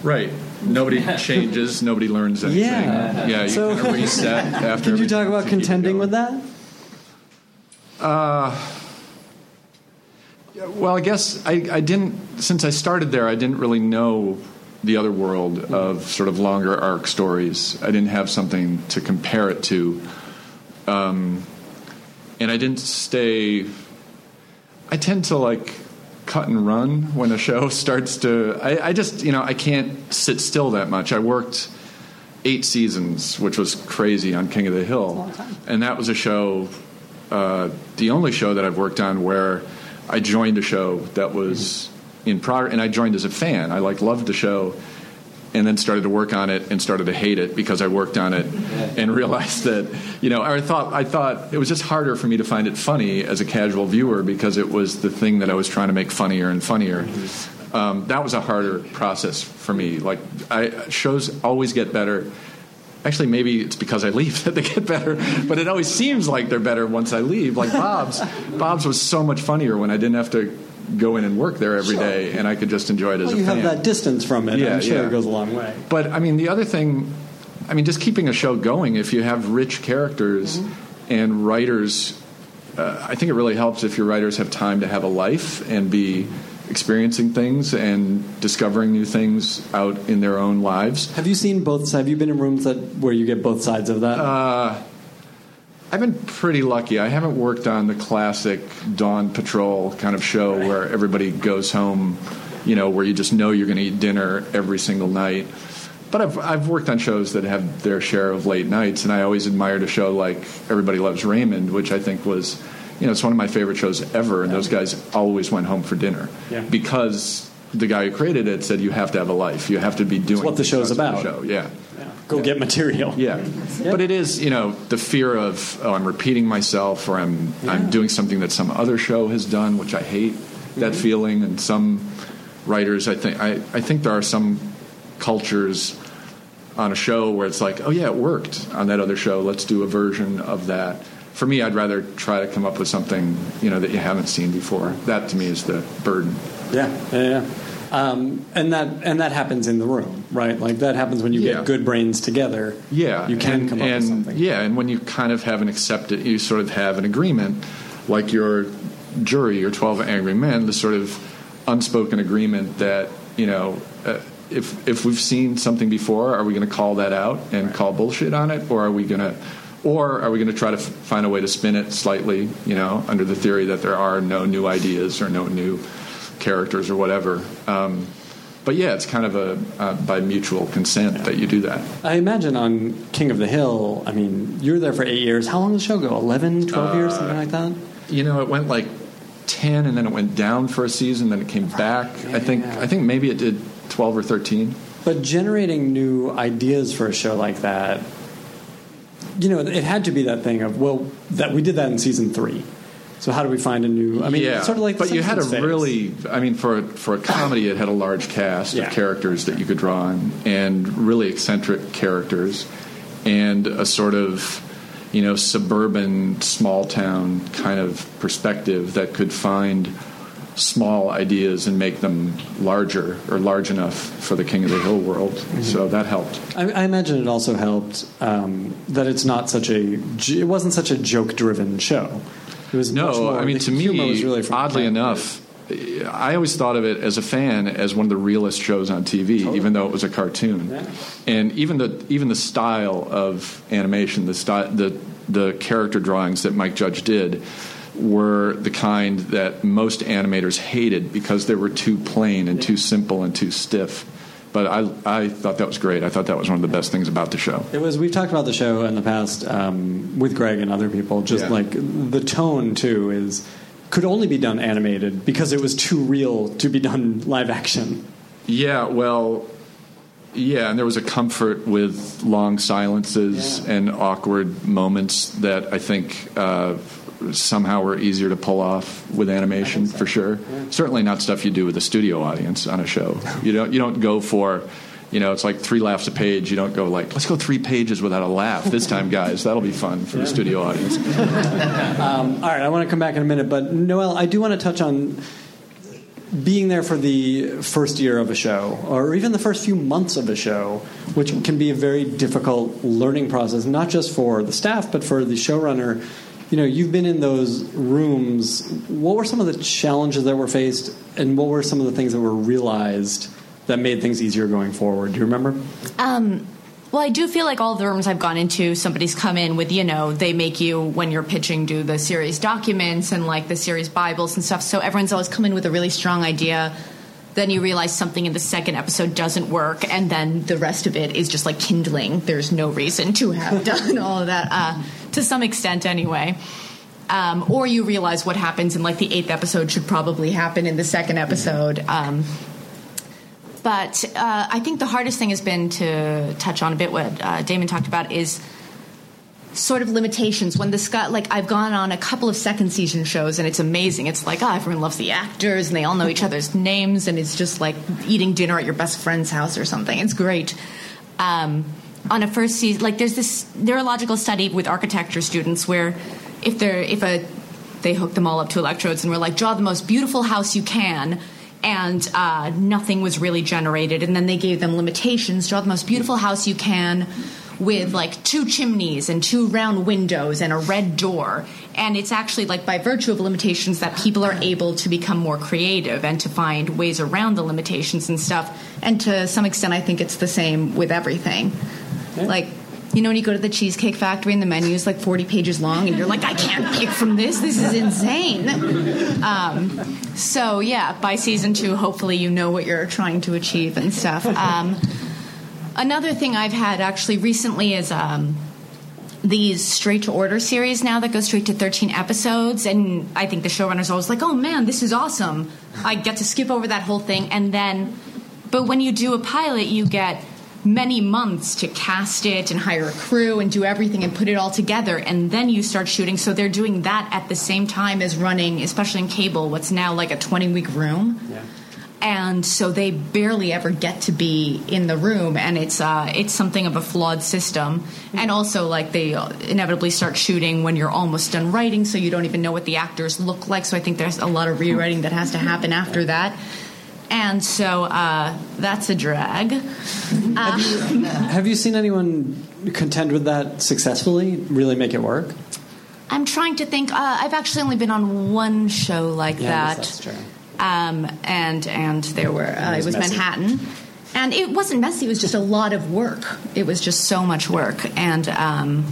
Speaker 4: Right. Nobody changes. Nobody learns anything.
Speaker 2: Yeah.
Speaker 4: Yeah. You
Speaker 2: So-
Speaker 4: kind of reset after.
Speaker 2: Could you talk about
Speaker 4: to keep it
Speaker 2: contending with that?
Speaker 4: Uh, Well, I guess I, I didn't. Since I started there, I didn't really know the other world of sort of longer arc stories. I didn't have something to compare it to, um, and I didn't stay. I tend to like cut and run when a show starts to. I, I just you know I can't sit still that much. I worked eight seasons, which was crazy on King of the Hill, and that was a show, uh, the only show that I've worked on where I joined a show that was in progress, and I joined as a fan. I like loved the show, and then started to work on it and started to hate it because I worked on it and realized that you know I thought I thought it was just harder for me to find it funny as a casual viewer because it was the thing that I was trying to make funnier and funnier. Um, that was a harder process for me. Like I, shows always get better. Actually, maybe it's because I leave that they get better, but it always seems like they're better once I leave. Like Bob's, Bob's was so much funnier when I didn't have to go in and work there every day, and I could just enjoy it as
Speaker 2: Well,
Speaker 4: a
Speaker 2: you
Speaker 4: fan.
Speaker 2: have that distance from it.
Speaker 4: Yeah,
Speaker 2: I'm sure
Speaker 4: yeah.
Speaker 2: it goes a long way.
Speaker 4: But I mean, the other thing, I mean, just keeping a show going. If you have rich characters and writers, uh, I think it really helps if your writers have time to have a life and be experiencing things and discovering new things out in their own lives.
Speaker 2: Have you seen both? Have you been in rooms that where you get both sides of that?
Speaker 4: Uh, I've been pretty lucky. I haven't worked on the classic Dawn Patrol kind of show where everybody goes home, you know, where you just know you're going to eat dinner every single night. But I've I've worked on shows that have their share of late nights, and I always admired a show like Everybody Loves Raymond, which I think was, you know, it's one of my favorite shows ever. And those guys always went home for dinner
Speaker 2: Yeah.
Speaker 4: because the guy who created it said you have to have a life, you have to be doing
Speaker 2: what the show's
Speaker 4: outside the
Speaker 2: about.
Speaker 4: Show. Yeah.
Speaker 2: Go get material.
Speaker 4: Yeah, but it is you know the fear of oh I'm repeating myself or I'm I'm doing something that some other show has done, which I hate that
Speaker 2: Mm-hmm.
Speaker 4: feeling. And some writers, I think I, I think there are some cultures on a show where it's like oh yeah it worked on that other show. Let's do a version of that. For me, I'd rather try to come up with something you know that you haven't seen before. That to me is the burden.
Speaker 2: Yeah, yeah, yeah. Um, and that and that happens in the room, right? Like that happens when you
Speaker 4: Yeah.
Speaker 2: get good brains together.
Speaker 4: Yeah,
Speaker 2: you can
Speaker 4: and,
Speaker 2: come up
Speaker 4: and,
Speaker 2: with something.
Speaker 4: Yeah, and when you kind of have an accepted, you sort of have an agreement, like your jury, your Twelve Angry Men, the sort of unspoken agreement that you know uh, if if we've seen something before, are we going to call that out and call bullshit on it, or are we going to, or are we going to try to f- find a way to spin it slightly, you know, under the theory that there are no new ideas or no new characters or whatever. Um, but yeah, it's kind of a uh, by mutual consent that you do that.
Speaker 2: I imagine on King of the Hill, I mean, you were there for eight years. How long did the show go? 11, 12 years, something like that?
Speaker 4: You know, it went like ten, and then it went down for a season, then it came back. I think I think maybe it did twelve or thirteen.
Speaker 2: But generating new ideas for a show like that, you know, it had to be that thing of, well, that we did that in season three. So how do we find a new? I mean,
Speaker 4: yeah,
Speaker 2: sort of like. the
Speaker 4: but you had a
Speaker 2: phase.
Speaker 4: really, I mean, for for a comedy, it had a large cast
Speaker 2: Yeah.
Speaker 4: of characters that you could draw on, and really eccentric characters, and a sort of, you know, suburban, small town kind of perspective that could find small ideas and make them larger or large enough for the King of the Hill world.
Speaker 2: Mm-hmm.
Speaker 4: So that helped.
Speaker 2: I, I imagine it also helped um, that it's not such a It wasn't such a joke-driven show. It was
Speaker 4: No,
Speaker 2: more,
Speaker 4: I mean to me,
Speaker 2: really
Speaker 4: oddly enough, I always thought of it as a fan as one of the realest shows on TV, even though it was a cartoon.
Speaker 2: Yeah.
Speaker 4: And even the even the style of animation, the style, the the character drawings that Mike Judge did were the kind that most animators hated because they were too plain and too simple and too stiff. But I I thought that was great. I thought that was one of the best things about the show.
Speaker 2: It was. We've talked about the show in the past um, with Greg and other people. Just
Speaker 4: Yeah.
Speaker 2: like the tone too is could only be done animated because it was too real to be done live action.
Speaker 4: Yeah, well, yeah, and there was a comfort with long silences
Speaker 2: Yeah.
Speaker 4: and awkward moments that I think uh, somehow were easier to pull off with animation for sure. Certainly not stuff you do with a studio audience on a show. You don't you don't go for. You know, it's like three laughs a page. You don't go like, let's go three pages without a laugh this time, guys. That'll be fun for the studio audience.
Speaker 2: Um, all right, I want to come back in a minute, but Noelle, I do want to touch on being there for the first year of a show, or even the first few months of a show, which can be a very difficult learning process, not just for the staff, but for the showrunner. You know, you've been in those rooms. What were some of the challenges that were faced, and what were some of the things that were realized that made things easier going forward? Do you remember?
Speaker 5: Um, well, I do feel like all the rooms I've gone into, somebody's come in with, you know, they make you, when you're pitching, do the series documents and like the series Bibles and stuff. So everyone's always come in with a really strong idea. Then you realize something in the second episode doesn't work, and then the rest of it is just like kindling. There's no reason to have done all of that, uh, to some extent, anyway. Um, or you realize what happens in like the eighth episode should probably happen in the second episode. Um, but uh, I think the hardest thing has been to touch on a bit what uh, Damon talked about is sort of limitations. When this got like I've gone on a couple of second season shows and it's amazing. It's like oh everyone loves the actors and they all know each other's names and it's just like eating dinner at your best friend's house or something. It's great. Um, on a first season, like there's this neurological study with architecture students where if they're if a they hook them all up to electrodes and we're like draw the most beautiful house you can and uh, nothing was really generated and then they gave them limitations draw the most beautiful house you can with like two chimneys and two round windows and a red door. And it's actually like by virtue of limitations that people are able to become more creative and to find ways around the limitations and stuff. And to some extent i think it's the same with everything. Like you know when you go to the cheesecake factory and the menu is like 40 pages long and you're like i can't pick from this. This is insane. Um, so yeah by season two hopefully you know what you're trying to achieve and stuff. Um, another thing i've had actually recently is um, these straight to order series now that go straight to 13 episodes and i think the showrunner's always like oh man this is awesome. I get to skip over that whole thing and then but when you do a pilot you get many months to cast it and hire a crew and do everything and put it all together and then you start shooting. So they're doing that at the same time as running especially in cable what's now like a 20 week room.
Speaker 2: Yeah.
Speaker 5: And so they barely ever get to be in the room and it's uh, it's something of a flawed system and also like they inevitably start shooting when you're almost done writing so you don't even know what the actors look like so i think there's a lot of rewriting that has to happen after that and so uh, that's a drag
Speaker 2: Have you seen anyone contend with that successfully? Really make it work?
Speaker 5: i'm trying to think uh, i've actually only been on one show like
Speaker 2: Yeah,
Speaker 5: that
Speaker 2: that's true.
Speaker 5: Um, and and there were uh, it
Speaker 2: was
Speaker 5: was
Speaker 2: messy.
Speaker 5: Manhattan, and it wasn't messy. It was just a lot of work. It was just so much work, and um,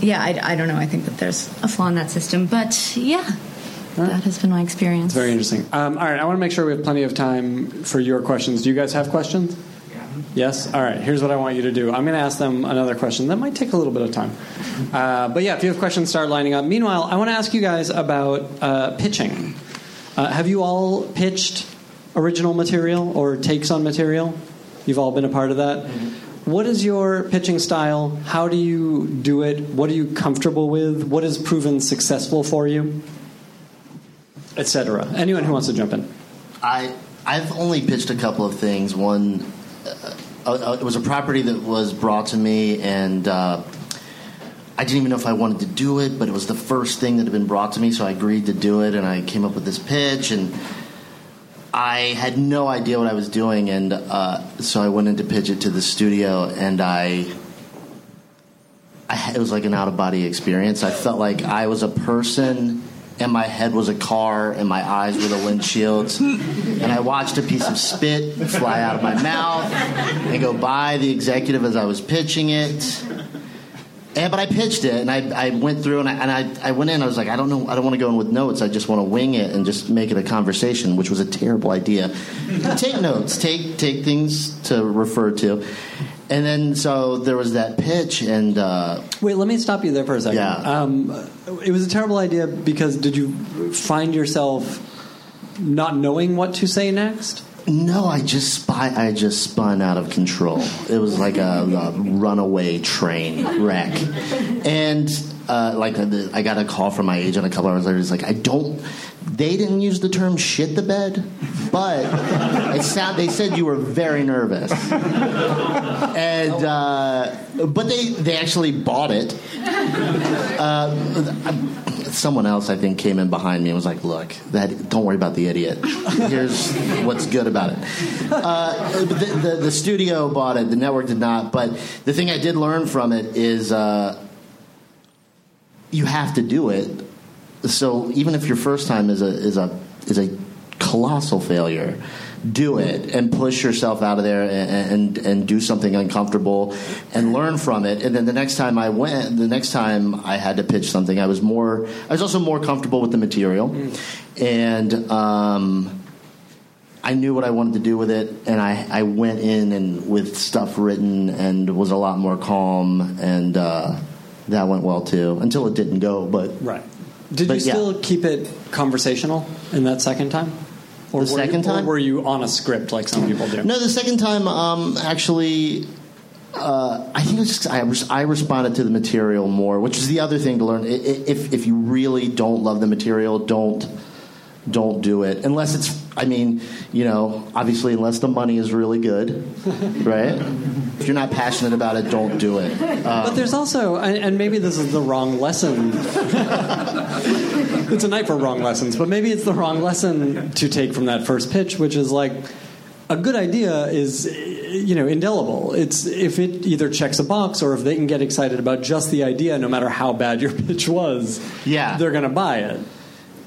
Speaker 5: yeah, I, I don't know. I think that there's a flaw in that system, but yeah, that has been my experience.
Speaker 2: Very interesting. Um, all right, I want to make sure we have plenty of time for your questions. Do you guys have questions? Yes? All right, here's what I want you to do. I'm going to ask them another question. That might take a little bit of time. Uh, but yeah, if you have questions, start lining up. Meanwhile, I want to ask you guys about uh, pitching. Uh, have you all pitched original material or takes on material? You've all been a part of that? What is your pitching style? How do you do it? What are you comfortable with? What has proven successful for you? Etc. Anyone who wants to jump in.
Speaker 7: I I've only pitched a couple of things. One, uh, uh, it was a property that was brought to me, and uh, I didn't even know if I wanted to do it, but it was the first thing that had been brought to me, so I agreed to do it, and I came up with this pitch, and I had no idea what I was doing, and uh, so I went in to pitch it to the studio, and I. I, it was like an out of body experience. I felt like I was a person and my head was a car and my eyes were the windshields and i watched a piece of spit fly out of my mouth and go by the executive as i was pitching it and, but I pitched it, and I, I went through, and, I, and I, I went in. I was like, I don't know, I don't want to go in with notes. I just want to wing it and just make it a conversation, which was a terrible idea. take notes, take take things to refer to, and then so there was that pitch, and uh,
Speaker 2: Wait, let me stop you there for a second.
Speaker 7: Yeah.
Speaker 2: Um, it was a terrible idea because did you find yourself not knowing what to say next?
Speaker 7: No, I just spy, I just spun out of control. It was like a, a runaway train wreck, and uh, like uh, I got a call from my agent a couple hours later. He's like, I don't. They didn't use the term "shit the bed," but it sound, they said you were very nervous, and uh, but they they actually bought it. Uh, someone else I think came in behind me and was like, "Look, that don't worry about the idiot. Here's what's good about it." Uh, the, the, the studio bought it. The network did not. But the thing I did learn from it is uh, you have to do it. So even if your first time is a is a is a colossal failure, do it and push yourself out of there and, and and do something uncomfortable and learn from it. And then the next time I went, the next time I had to pitch something, I was more. I was also more comfortable with the material, and. Um, I knew what I wanted to do with it, and I, I went in and with stuff written and was a lot more calm, and uh, that went well too. Until it didn't go, but
Speaker 2: Right. Did
Speaker 7: But
Speaker 2: you
Speaker 7: yeah.
Speaker 2: still keep it conversational in that second time? Or
Speaker 7: The
Speaker 2: were
Speaker 7: second
Speaker 2: you,
Speaker 7: time?
Speaker 2: Or were you on a script like some people do?
Speaker 7: No, the second time, um, actually, uh, I think it was just I, I responded to the material more, which is the other thing to learn. If if you really don't love the material, don't don't do it unless it's. I mean, you know, obviously, unless the money is really good, right? If you're not passionate about it, don't do it. Uh,
Speaker 2: But there's also, and and maybe this is the wrong lesson. it's a night for wrong lessons, but maybe it's the wrong lesson to take from that first pitch, which is like a good idea is, you know, indelible. It's if it either checks a box or if they can get excited about just the idea, no matter how bad your pitch was,
Speaker 7: Yeah.
Speaker 2: they're going to buy it.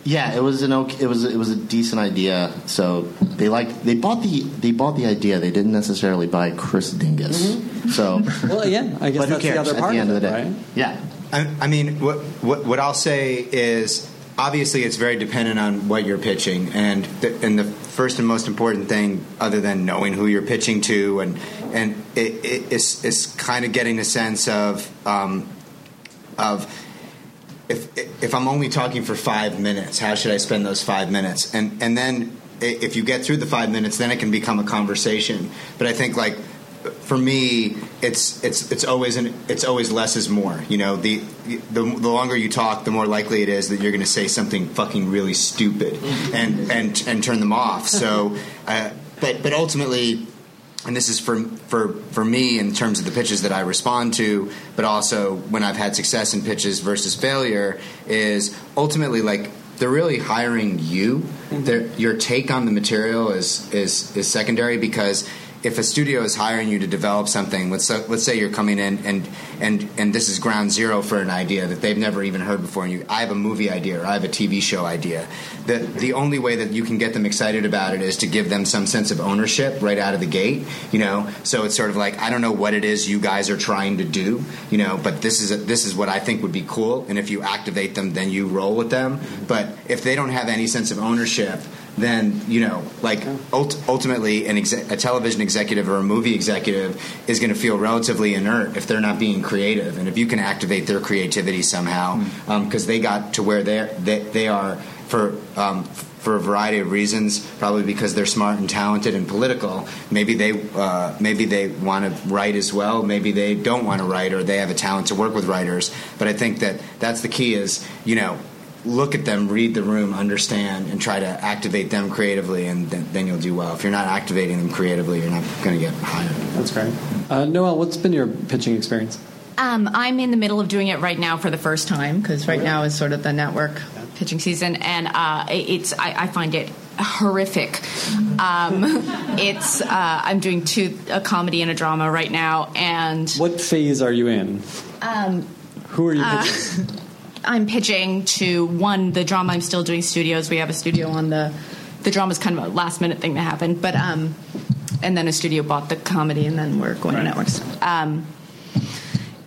Speaker 7: Yeah, it was an okay, it was it was a decent idea. So they like they bought the they bought the idea. They didn't necessarily buy Chris Dingess. So,
Speaker 2: Well, yeah, I guess that's the other
Speaker 7: at
Speaker 2: part
Speaker 7: the end
Speaker 2: of,
Speaker 7: of
Speaker 2: it,
Speaker 7: the day?
Speaker 2: right?
Speaker 7: Yeah,
Speaker 6: I, I mean, what, what what I'll say is obviously it's very dependent on what you're pitching, and the, and the first and most important thing, other than knowing who you're pitching to, and and it, it, it's it's kind of getting a sense of um, of if if I'm only talking for five minutes, how should I spend those five minutes? And and then if you get through the five minutes, then it can become a conversation. But I think like for me, it's it's it's always an, it's always less is more. You know, the, the the longer you talk, the more likely it is that you're going to say something fucking really stupid and and and turn them off. So, uh, but but ultimately and this is for for for me in terms of the pitches that I respond to, but also when I've had success in pitches versus failure is ultimately like they're really hiring you. Mm-hmm. They're, your take on the material is is is secondary because if a studio is hiring you to develop something, let's let's say you're coming in and and and this is ground zero for an idea that they've never even heard before, and you, I have a movie idea or I have a TV show idea. The the only way that you can get them excited about it is to give them some sense of ownership right out of the gate. You know, so it's sort of like I don't know what it is you guys are trying to do. You know, but this is a, this is what I think would be cool, and if you activate them, then you roll with them. But if they don't have any sense of ownership then you know, like ult- ultimately, an exe- a television executive or a movie executive is going to feel relatively inert if they're not being creative, and if you can activate their creativity somehow, because um, they got to where they're, they they are for. Um, for a variety of reasons, probably because they're smart and talented and political. Maybe they uh, maybe they want to write as well. Maybe they don't want to write, or they have a talent to work with writers. But I think that that's the key. Is you know look at them, read the room, understand, and try to activate them creatively, and then, then you'll do well. If you're not activating them creatively, you're not going to get hired.
Speaker 2: That's great. Uh, Noelle, what's been your pitching experience?
Speaker 5: Um, I'm in the middle of doing it right now for the first time because right now is sort of the network pitching season, and uh, it's I, I, find it horrific. Um, it's uh, I'm doing two a comedy and a drama right now, and
Speaker 2: what phase are you in?
Speaker 5: Um,
Speaker 2: Who are you pitching?
Speaker 5: I'm pitching to one the drama I'm still doing studios. We have a studio on the the drama's kind of a last minute thing that happened, but um, and then a studio bought the comedy, and then we're going right. to networks. Um,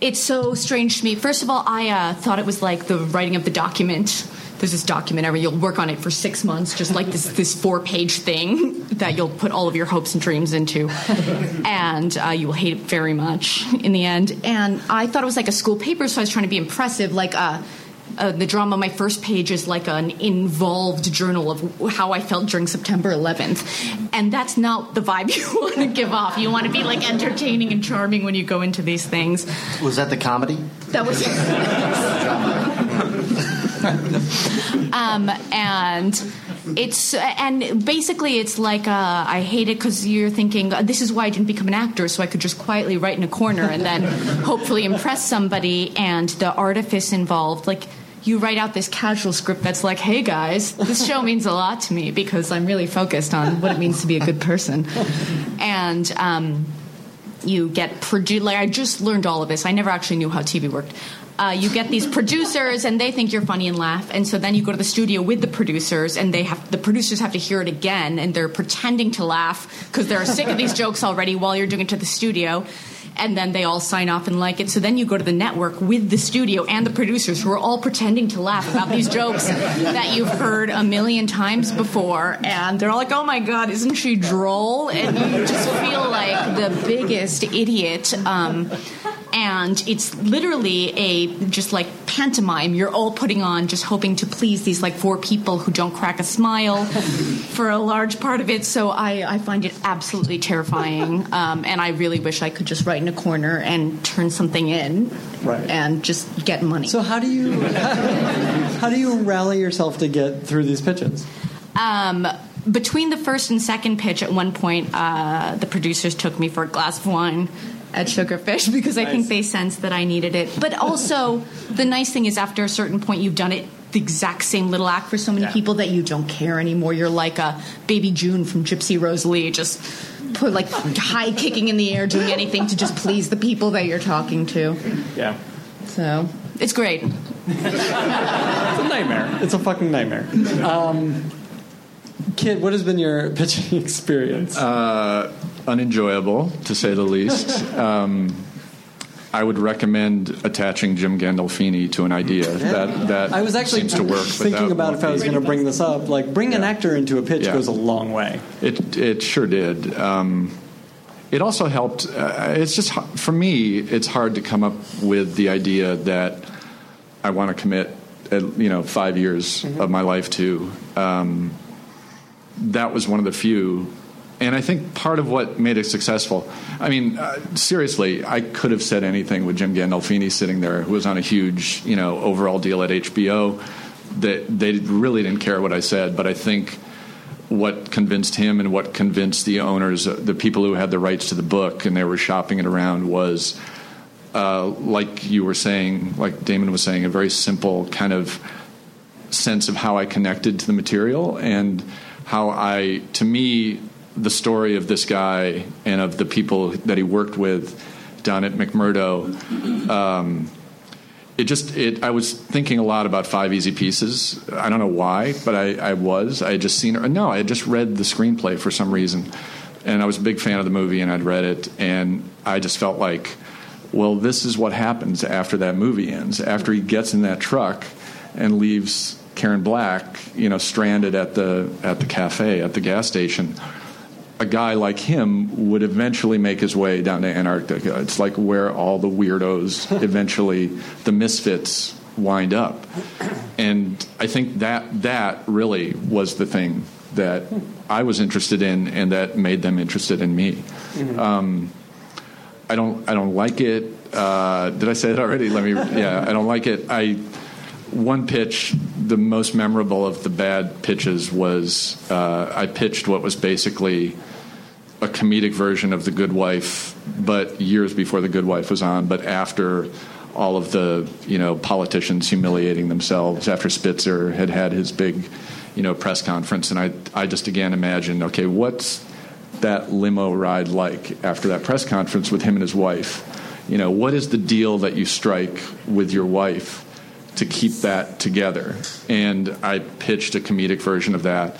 Speaker 5: it's so strange to me. First of all, I uh, thought it was like the writing of the document. There's this document where you'll work on it for six months, just like this this four page thing that you'll put all of your hopes and dreams into, and uh, you will hate it very much in the end. And I thought it was like a school paper, so I was trying to be impressive, like. Uh, uh, the drama, my first page is like an involved journal of how I felt during September 11th. And that's not the vibe you want to give off. You want to be like entertaining and charming when you go into these things.
Speaker 7: Was that the comedy?
Speaker 5: That was. um, and it's and basically it's like uh, I hate it because you're thinking this is why I didn't become an actor so I could just quietly write in a corner and then hopefully impress somebody and the artifice involved like you write out this casual script that's like, hey guys, this show means a lot to me because I'm really focused on what it means to be a good person. And um, you get produced, like, I just learned all of this. I never actually knew how TV worked. Uh, you get these producers and they think you're funny and laugh and so then you go to the studio with the producers and they have the producers have to hear it again and they're pretending to laugh because they're sick of these jokes already while you're doing it to the studio and then they all sign off and like it. So then you go to the network with the studio and the producers who are all pretending to laugh about these jokes that you've heard a million times before, and they're all like, "Oh my god, isn't she droll?" And you just feel like the biggest idiot. Um, and it's literally a just like pantomime. You're all putting on just hoping to please these like four people who don't crack a smile for a large part of it. So i, I find it absolutely terrifying. Um, and i really wish i could just write in a corner and turn something in
Speaker 2: right.
Speaker 5: and just get money.
Speaker 2: So how do you how do you rally yourself to get through these pitches?
Speaker 5: Um, between the first and second pitch, at one point, uh, the producers took me for a glass of wine at Sugarfish because I think they sensed that I needed it. But also, the nice thing is, after a certain point, you've done it the exact same little act for so many yeah. people that you don't care anymore. You're like a baby June from Gypsy Rose Lee, just put like high kicking in the air, doing anything to just please the people that you're talking to.
Speaker 2: Yeah.
Speaker 5: So it's great.
Speaker 2: it's a nightmare. It's a fucking nightmare. Um, Kit, what has been your pitching experience?
Speaker 4: Uh, unenjoyable, to say the least. Um, I would recommend attaching Jim Gandolfini to an idea that that
Speaker 2: I was actually
Speaker 4: seems to work.
Speaker 2: Thinking about if I was going to bring this up, like bring yeah. an actor into a pitch yeah. goes a long way.
Speaker 4: It it sure did. Um, it also helped. Uh, it's just for me. It's hard to come up with the idea that I want to commit, uh, you know, five years mm-hmm. of my life to. Um, that was one of the few and I think part of what made it successful. I mean, uh, seriously, I could have said anything with Jim Gandolfini sitting there, who was on a huge, you know, overall deal at HBO. That they really didn't care what I said, but I think what convinced him and what convinced the owners, uh, the people who had the rights to the book, and they were shopping it around, was uh, like you were saying, like Damon was saying, a very simple kind of sense of how I connected to the material and how I, to me, the story of this guy and of the people that he worked with down at McMurdo. Um, it just it I was thinking a lot about Five Easy Pieces. I don't know why, but I, I was. I had just seen it. No, I had just read the screenplay for some reason, and I was a big fan of the movie, and I'd read it, and I just felt like, well, this is what happens after that movie ends. After he gets in that truck and leaves Karen Black, you know, stranded at the at the cafe at the gas station a guy like him would eventually make his way down to Antarctica. It's like where all the weirdos eventually, the misfits, wind up. And I think that that really was the thing that I was interested in, and that made them interested in me. Um, I don't I don't like it. Uh, did I say that already? Let me. Yeah, I don't like it. I one pitch, the most memorable of the bad pitches was uh, I pitched what was basically a comedic version of The Good Wife, but years before The Good Wife was on, but after all of the you know politicians humiliating themselves after Spitzer had had his big you know press conference, and I I just again imagined okay what's that limo ride like after that press conference with him and his wife. You know, what is the deal that you strike with your wife to keep that together? And I pitched a comedic version of that,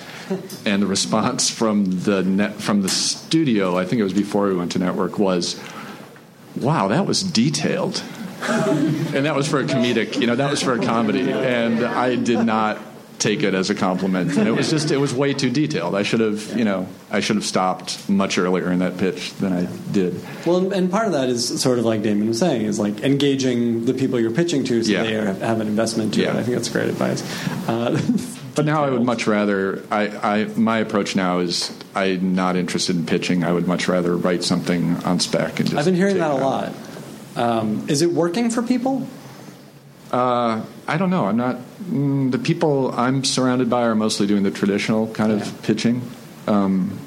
Speaker 4: and the response from the net from the studio, I think it was before we went to network, was, "Wow, that was detailed." and that was for a comedic, you know, that was for a comedy, and I did not take it as a compliment. And it was just, it was way too detailed. I should have, you know, I should have stopped much earlier in that pitch than I did.
Speaker 2: Well, and part of that is sort of like Damon was saying, is like engaging the people you're pitching to so
Speaker 4: Yeah.
Speaker 2: they are, have an investment to it.
Speaker 4: Yeah.
Speaker 2: I think that's great advice. Uh,
Speaker 4: But now I would much rather, I, I, my approach now is I'm not interested in pitching. I would much rather write something on spec and just.
Speaker 2: I've been hearing that a
Speaker 4: out.
Speaker 2: lot. Um, is it working for people?
Speaker 4: Uh, I don't know. I'm not. Mm, the people I'm surrounded by are mostly doing the traditional kind of
Speaker 2: Yeah.
Speaker 4: pitching. Um,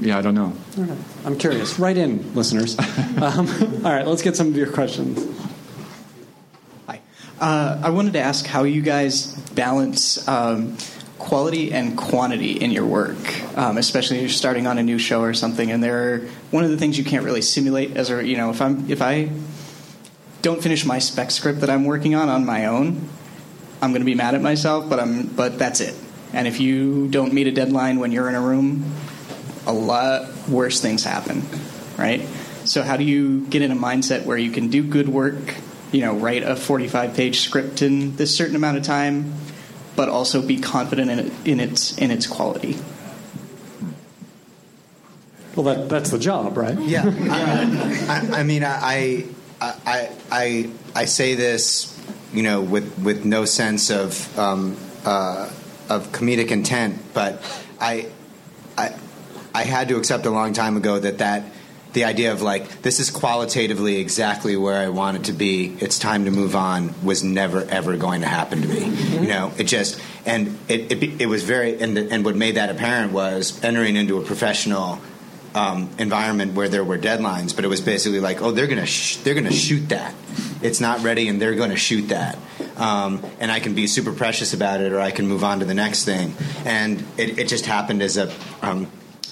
Speaker 4: yeah, I don't know.
Speaker 2: All right. I'm curious. Write in, listeners. um, all right, let's get some of your questions.
Speaker 8: Hi. Uh, I wanted to ask how you guys balance um, quality and quantity in your work, um, especially if you're starting on a new show or something. And there, are, one of the things you can't really simulate as a you know if I'm if I don't finish my spec script that I'm working on on my own, I'm going to be mad at myself. But I'm but that's it. And if you don't meet a deadline when you're in a room, a lot worse things happen, right? So how do you get in a mindset where you can do good work, you know, write a 45 page script in this certain amount of time, but also be confident in, it, in its in its quality?
Speaker 2: Well, that, that's the job, right?
Speaker 6: Yeah, I, I, I mean, I, I, I, I I say this, you know, with with no sense of um, uh, of comedic intent, but I, I, I had to accept a long time ago that that the idea of like this is qualitatively exactly where I want it to be. It's time to move on. Was never ever going to happen to me. You know, it just and it it, it was very and the, and what made that apparent was entering into a professional um, environment where there were deadlines, but it was basically like, oh, they're gonna sh- they're gonna shoot that. It's not ready, and they're to shoot that. Um, and I can be super precious about it, or I can move on to the next thing. And it, it just happened as a. Um,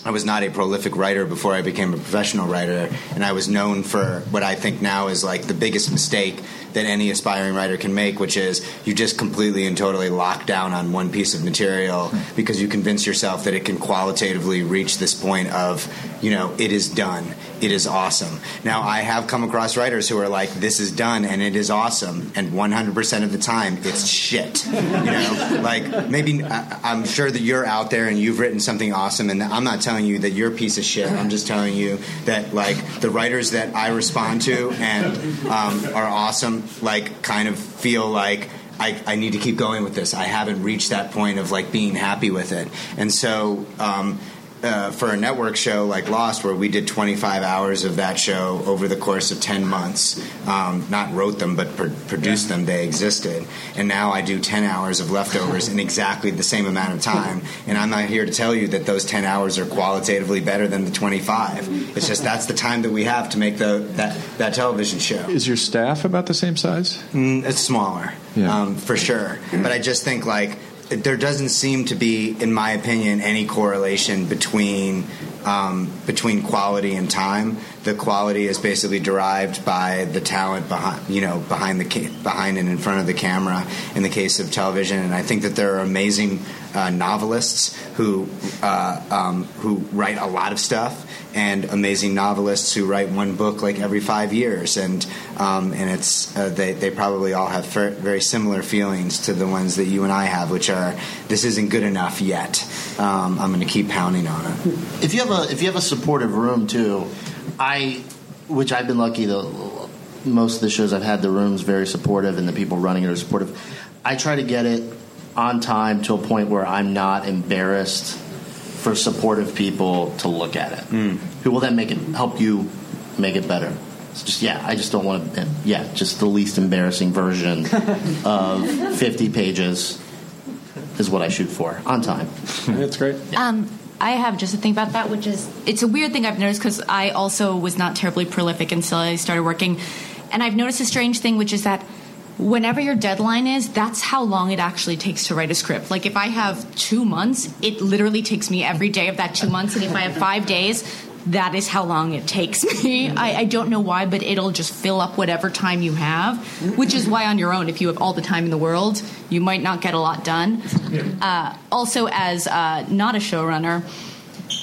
Speaker 6: I was not a prolific writer before I became a professional writer, and I was known for what I think now is like the biggest mistake that any aspiring writer can make, which is you just completely and totally lock down on one piece of material hmm. because you convince yourself that it can qualitatively reach this point of, you know, it is done, it is awesome. Now, I have come across writers who are like, this is done and it is awesome, and 100% of the time it's shit. You know, like maybe I'm sure that you're out there and you've written something awesome, and I'm not telling you that you're a piece of shit. I'm just telling you that like the writers that I respond to and um, are awesome, like kind of feel like. I, I need to keep going with this. I haven't reached that point of like being happy with it, and so um, uh, for a network show like Lost, where we did 25 hours of that show over the course of 10 months, um, not wrote them but pr- produced them, they existed. And now I do 10 hours of leftovers in exactly the same amount of time. And I'm not here to tell you that those 10 hours are qualitatively better than the 25. It's just that's the time that we have to make the that, that television show.
Speaker 4: Is your staff about the same size?
Speaker 6: Mm, it's smaller,
Speaker 4: Yeah.
Speaker 6: um, for sure. But I just think like there doesn't seem to be, in my opinion, any correlation between um, between quality and time. The quality is basically derived by the talent behind, you know, behind the behind and in front of the camera. In the case of television, and I think that there are amazing uh, novelists who uh, um, who write a lot of stuff, and amazing novelists who write one book like every five years, and um, and it's uh, they they probably all have fer- very similar feelings to the ones that you and I have, which are this isn't good enough yet. Um, I'm going to keep pounding on it.
Speaker 7: If you have a if you have a supportive room too, I which I've been lucky to most of the shows I've had the rooms very supportive and the people running it are supportive. I try to get it on time to a point where I'm not embarrassed for supportive people to look at it, who will then make it help you make it better. It's just yeah, I just don't want to. Yeah, just the least embarrassing version of 50 pages is what I shoot for on time.
Speaker 2: That's great.
Speaker 5: Um, I have just a thing about that, which is it's a weird thing I've noticed because I also was not terribly prolific until I started working, and I've noticed a strange thing, which is that whenever your deadline is, that's how long it actually takes to write a script. Like if I have two months, it literally takes me every day of that two months, and if I have five days. That is how long it takes me. I, I don't know why, but it'll just fill up whatever time you have, which is why on your own, if you have all the time in the world, you might not get a lot done. Uh, also, as uh, not a showrunner,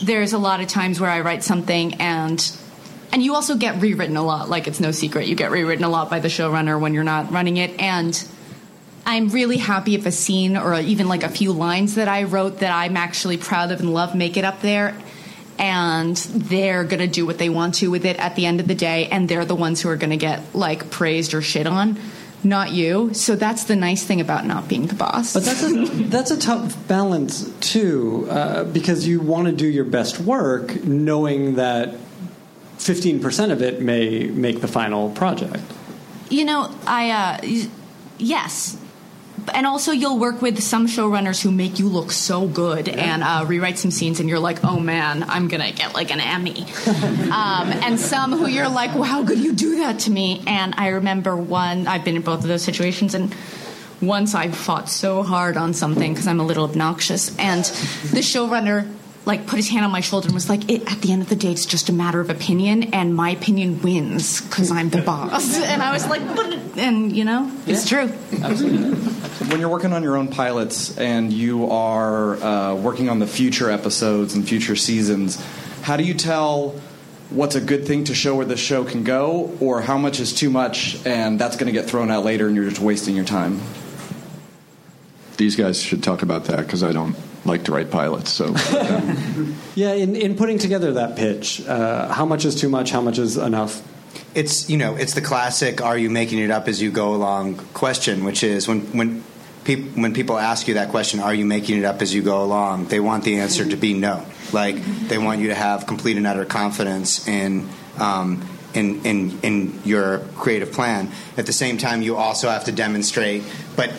Speaker 5: there's a lot of times where I write something and and you also get rewritten a lot. Like it's no secret, you get rewritten a lot by the showrunner when you're not running it. And I'm really happy if a scene or even like a few lines that I wrote that I'm actually proud of and love make it up there. And they're gonna do what they want to with it at the end of the day, and they're the ones who are gonna get like praised or shit on, not you. So that's the nice thing about not being the boss.
Speaker 2: But that's a, that's a tough balance too, uh, because you want to do your best work, knowing that fifteen percent of it may make the final project.
Speaker 5: You know, I uh, yes, and also you'll work with some showrunners who make you look so good and uh, rewrite some scenes, and you're like, oh man, I'm gonna get like an Emmy. um, and some who you're like, well, how could you do that to me? And I remember one. I've been in both of those situations, and once I fought so hard on something because I'm a little obnoxious, and the showrunner like put his hand on my shoulder and was like, it, "At the end of the day, it's just a matter of opinion, and my opinion wins because I'm the boss." and I was like, "But," and you know, it's true. Absolutely.
Speaker 9: when you're working on your own pilots and you are uh, working on the future episodes and future seasons, how do you tell what's a good thing to show where the show can go, or how much is too much and that's going to get thrown out later and you're just wasting your time?
Speaker 4: These guys should talk about that because I don't like to write pilots. So
Speaker 2: Yeah, in, in putting together that pitch, uh, how much is too much? How much is enough?
Speaker 6: It's you know it's the classic "Are you making it up as you go along?" question, which is when when peop, when people ask you that question, "Are you making it up as you go along?" They want the answer to be no. Like they want you to have complete and utter confidence in. Um, in, in, in your creative plan. At the same time, you also have to demonstrate, but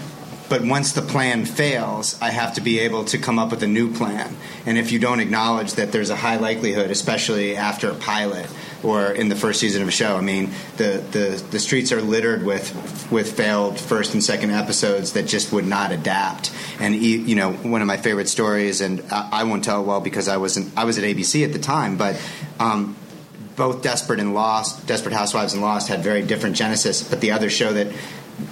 Speaker 6: but once the plan fails, I have to be able to come up with a new plan. And if you don't acknowledge that there's a high likelihood, especially after a pilot or in the first season of a show, I mean, the, the, the streets are littered with with failed first and second episodes that just would not adapt. And you know, one of my favorite stories, and I, I won't tell it well because I wasn't I was at ABC at the time, but. Um, both Desperate and Lost, Desperate Housewives and Lost had very different genesis, but the other show that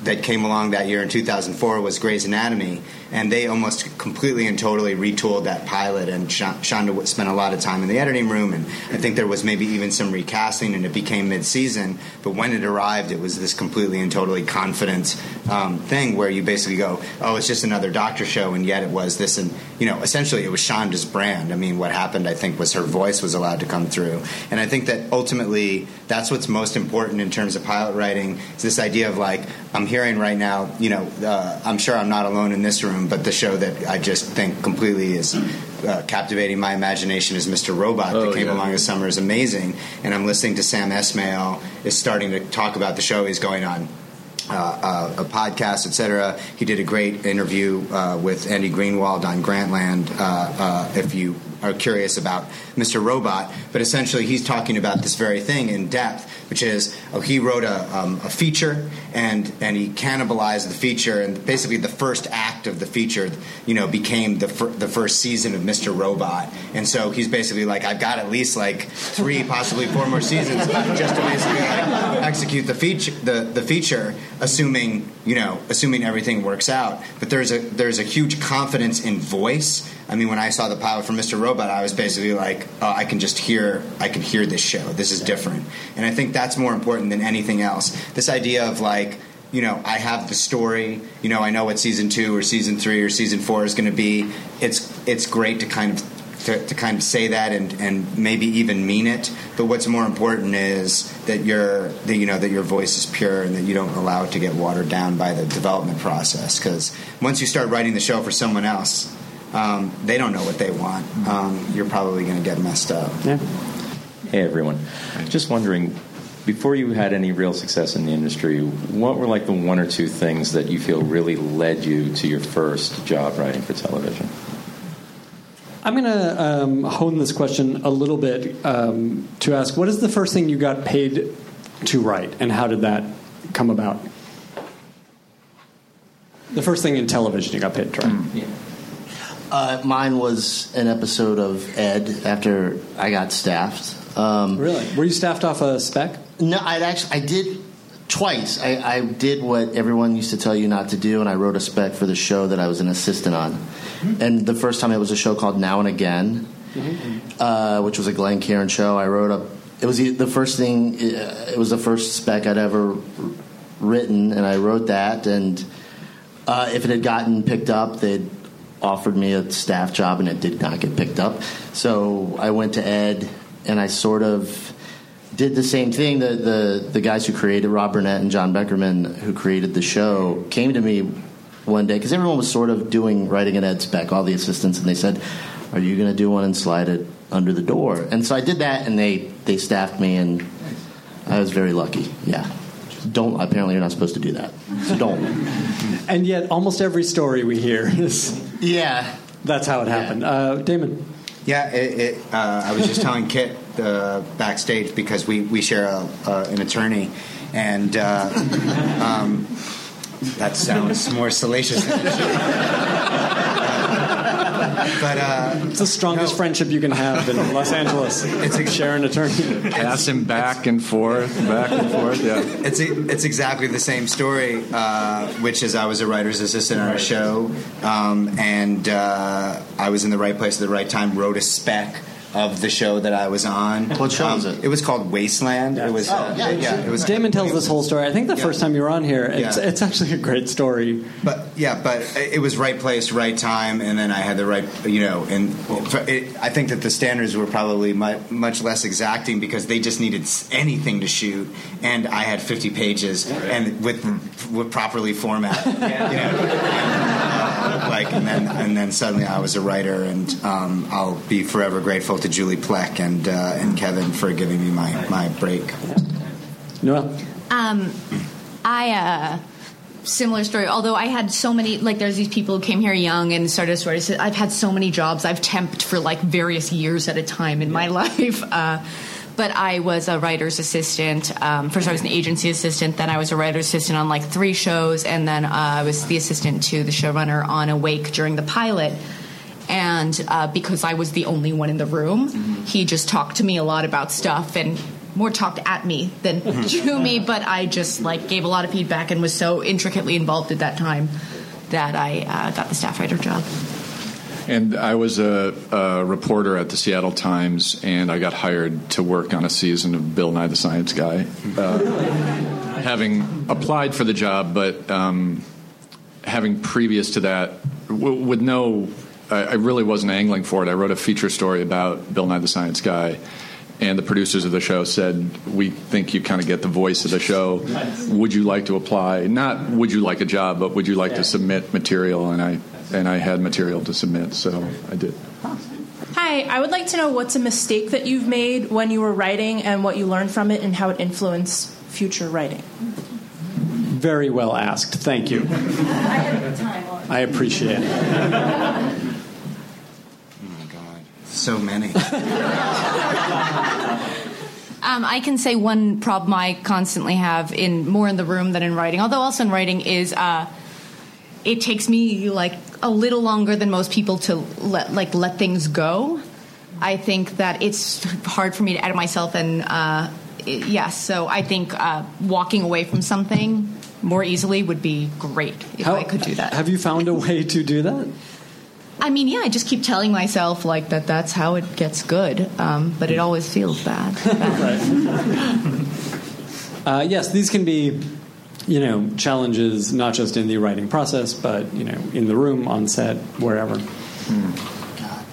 Speaker 6: that came along that year in 2004 was Grey's Anatomy, and they almost completely and totally retooled that pilot. And Shonda spent a lot of time in the editing room, and I think there was maybe even some recasting, and it became mid-season. But when it arrived, it was this completely and totally confident um, thing where you basically go, "Oh, it's just another Doctor show," and yet it was this, and you know, essentially it was Shonda's brand. I mean, what happened, I think, was her voice was allowed to come through, and I think that ultimately that's what's most important in terms of pilot writing. Is this idea of like I'm hearing right now, you know, uh, I'm sure I'm not alone in this room, but the show that I just think completely is uh, captivating my imagination is Mr. Robot
Speaker 4: Oh,
Speaker 6: that came
Speaker 4: yeah.
Speaker 6: along this summer is amazing. And I'm listening to Sam Esmail is starting to talk about the show he's going on. Uh, uh, a podcast, etc. He did a great interview uh, with Andy Greenwald on Grantland. Uh, uh, if you are curious about Mr. Robot. But essentially, he's talking about this very thing in depth, which is oh, he wrote a, um, a feature and and he cannibalized the feature, and basically the first act of the feature, you know, became the fir- the first season of Mr. Robot, and so he's basically like, I've got at least like three, possibly four more seasons just to basically like execute the feature, the the feature, assuming you know, assuming everything works out. But there's a there's a huge confidence in voice. I mean, when I saw the pilot for Mr. Robot, I was basically like, oh, I can just hear, I can hear this show. This is different, and I think that's more important than anything else. This idea of like, you know, I have the story. You know, I know what season two or season three or season four is going to be. It's it's great to kind of to, to, kind of say that and, and maybe even mean it. But what's more important is that your that you know that your voice is pure and that you don't allow it to get watered down by the development process. Because once you start writing the show for someone else, um, they don't know what they want. Um, you're probably going to get messed up.
Speaker 2: Yeah.
Speaker 10: Hey everyone, just wondering. Before you had any real success in the industry, what were like the one or two things that you feel really led you to your first job writing for television?
Speaker 2: I'm going to um, hone this question a little bit um, to ask what is the first thing you got paid to write, and how did that come about? The first thing in television you got paid to write.
Speaker 7: Yeah. Uh, mine was an episode of Ed after I got staffed. Um,
Speaker 2: really? Were you staffed off a spec?
Speaker 7: No, I actually I did twice. I, I, did what everyone used to tell you not to do, and I wrote a spec for the show that I was an assistant on. Mm-hmm. And the first time it was a show called Now and Again, mm-hmm. uh, which was a Glenn Caron show. I wrote a. It was the first thing. It was the first spec I'd ever written, and I wrote that. And uh, if it had gotten picked up, they'd offered me a staff job, and it did not get picked up. So I went to Ed, and I sort of did the same thing. The, the the guys who created Rob Burnett and Jon Beckerman, who created the show, came to me one day because everyone was sort of doing writing an ed spec, all the assistants, and they said, "Are you going to do one and slide it under the door?" And so I did that, and they they staffed me, and I was very lucky. Yeah. Don't apparently you're not supposed to do that. So don't.
Speaker 2: and yet, almost every story we hear is
Speaker 7: yeah.
Speaker 2: That's how it happened. Yeah. Uh, Damon.
Speaker 6: Yeah, it, it, uh, I was just telling Kit uh, backstage because we, we share a, uh, an attorney, and uh, um, that sounds more salacious than it should.
Speaker 2: but uh, it's the strongest no. friendship you can have in Los Angeles. It's a, share an attorney.
Speaker 4: Pass him back and forth, back and forth. Yeah,
Speaker 6: it's it's exactly the same story, uh, which is I was a writer's assistant on a show, um, and uh, I was in the right place at the right time. Wrote a spec of the show that I was on.
Speaker 7: What show um, was it?
Speaker 6: It was called Wasteland.
Speaker 2: Yeah.
Speaker 6: It was.
Speaker 7: Oh, uh, yeah, yeah,
Speaker 2: it was. Damon tells this whole story. I think the yeah. first time you were on here, it's, yeah. it's actually a great story.
Speaker 6: But yeah, but it was right place, right time, and then I had the right, you know, and it, I think that the standards were probably much, much less exacting because they just needed anything to shoot, and I had 50 pages and with with properly formatted, you know. And, like and then and then suddenly I was a writer, and um, I'll be forever grateful to Julie Plec and uh, and Kevin for giving me my my break.
Speaker 2: Noelle,
Speaker 5: um, I. Uh, similar story. Although I had so many, like there's these people who came here young and started stories. I've had so many jobs. I've temped for like various years at a time in my life. Uh, but I was a writer's assistant. Um, first, I was an agency assistant. Then I was a writer's assistant on like three shows, and then uh, I was the assistant to the showrunner on Awake during the pilot. And uh, because I was the only one in the room, mm-hmm. he just talked to me a lot about stuff and more talked at me than mm-hmm. to me. But I just like gave a lot of feedback and was so intricately involved at that time that I uh, got the staff writer job.
Speaker 4: And I was a, a, reporter at the Seattle Times, and I got hired to work on a season of Bill Nye the Science Guy, uh, having applied for the job, but um, having previous to that, w- with no, I, I really wasn't angling for it. I wrote a feature story about Bill Nye the Science Guy and the producers of the show said, "We think you kind of get the voice of the show. Would you like to apply? Not would you like a job, but would you like to submit material?" And I and I had material to submit, so I did.
Speaker 11: Hi, I would like to know what's a mistake that you've made when you were writing and what you learned from it and how it influenced future writing.
Speaker 2: Very well asked. Thank you. I appreciate it.
Speaker 6: Oh my God. so many.
Speaker 5: Um, I can say one problem I constantly have in more in the room than in writing, although also in writing is uh, it takes me like a little longer than most people to let like let things go. I think that it's hard for me to edit myself, and uh, it- yes, so I think uh, walking away from something more easily would be great if I could do that.
Speaker 2: Have you found a way to do that?
Speaker 5: I mean, yeah, I just keep telling myself like that. That's how it gets good, um, but it always feels bad.
Speaker 2: Uh, yes, these can be, you know, challenges not just in the writing process, but you know, in the room, on set, wherever.
Speaker 5: God,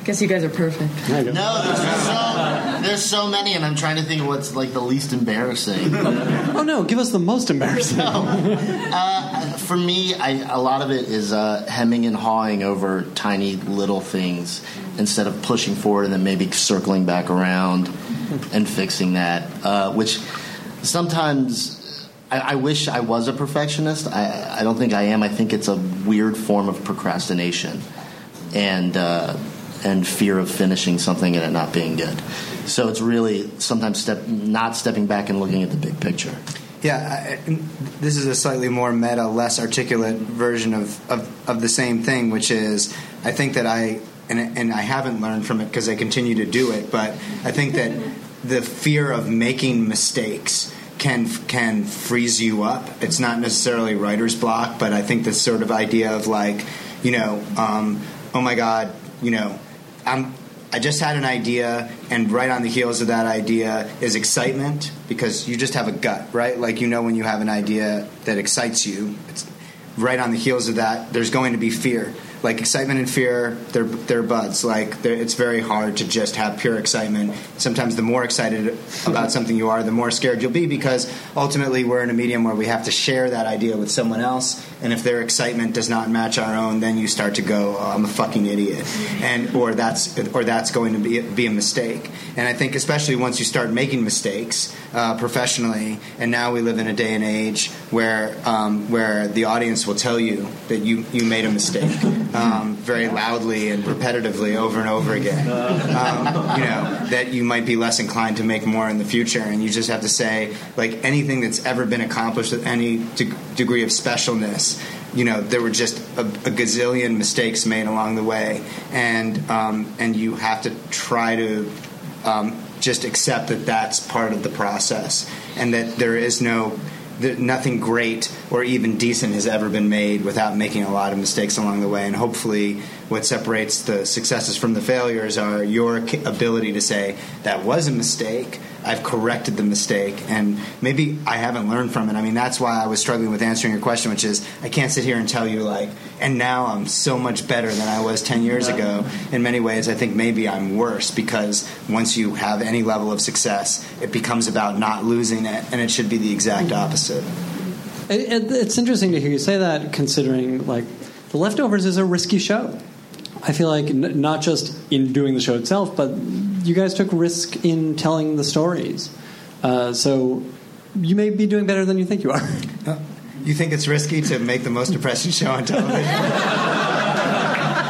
Speaker 5: I guess you guys are perfect.
Speaker 7: No, there's so, there's so many, and I'm trying to think of what's like the least embarrassing.
Speaker 2: oh no, give us the most embarrassing.
Speaker 7: Uh, for me, I, a lot of it is uh, hemming and hawing over tiny little things instead of pushing forward and then maybe circling back around and fixing that, uh, which sometimes I, I wish I was a perfectionist. I, I don't think I am. I think it's a weird form of procrastination and uh, and fear of finishing something and it not being good. So it's really sometimes step not stepping back and looking at the big picture.
Speaker 6: Yeah, I, this is a slightly more meta, less articulate version of, of, of the same thing, which is I think that I, and, and I haven't learned from it because I continue to do it, but I think that the fear of making mistakes can can freeze you up. It's not necessarily writer's block, but I think this sort of idea of like, you know, um, oh my God, you know, I'm I just had an idea, and right on the heels of that idea is excitement because you just have a gut, right? Like you know when you have an idea that excites you. It's right on the heels of that. There's going to be fear. Like excitement and fear, they're they're buds. Like they're, it's very hard to just have pure excitement. Sometimes the more excited about something you are, the more scared you'll be because ultimately we're in a medium where we have to share that idea with someone else. And if their excitement does not match our own, then you start to go, oh, "I'm a fucking idiot," and or that's or that's going to be be a mistake. And I think especially once you start making mistakes uh, professionally, and now we live in a day and age where um, where the audience will tell you that you you made a mistake um, very loudly and repetitively over and over again. Um, you know that you might be less inclined to make more in the future, and you just have to say like anything that's ever been accomplished with any de- degree of specialness. You know, there were just a, a gazillion mistakes made along the way, and um, and you have to try to um, just accept that that's part of the process, and that there is no that nothing great or even decent has ever been made without making a lot of mistakes along the way. And hopefully, what separates the successes from the failures are your ability to say, that was a mistake. I've corrected the mistake, and maybe I haven't learned from it. I mean, that's why I was struggling with answering your question, which is I can't sit here and tell you, like, and now I'm so much better than I was 10 years ago. In many ways, I think maybe I'm worse because once you have any level of success, it becomes about not losing it, and it should be the exact opposite.
Speaker 2: It, it, it's interesting to hear you say that, considering like the leftovers is a risky show. I feel like n- not just in doing the show itself, but you guys took risk in telling the stories. Uh, so you may be doing better than you think you are.
Speaker 6: You think it's risky to make the most depressing show on television?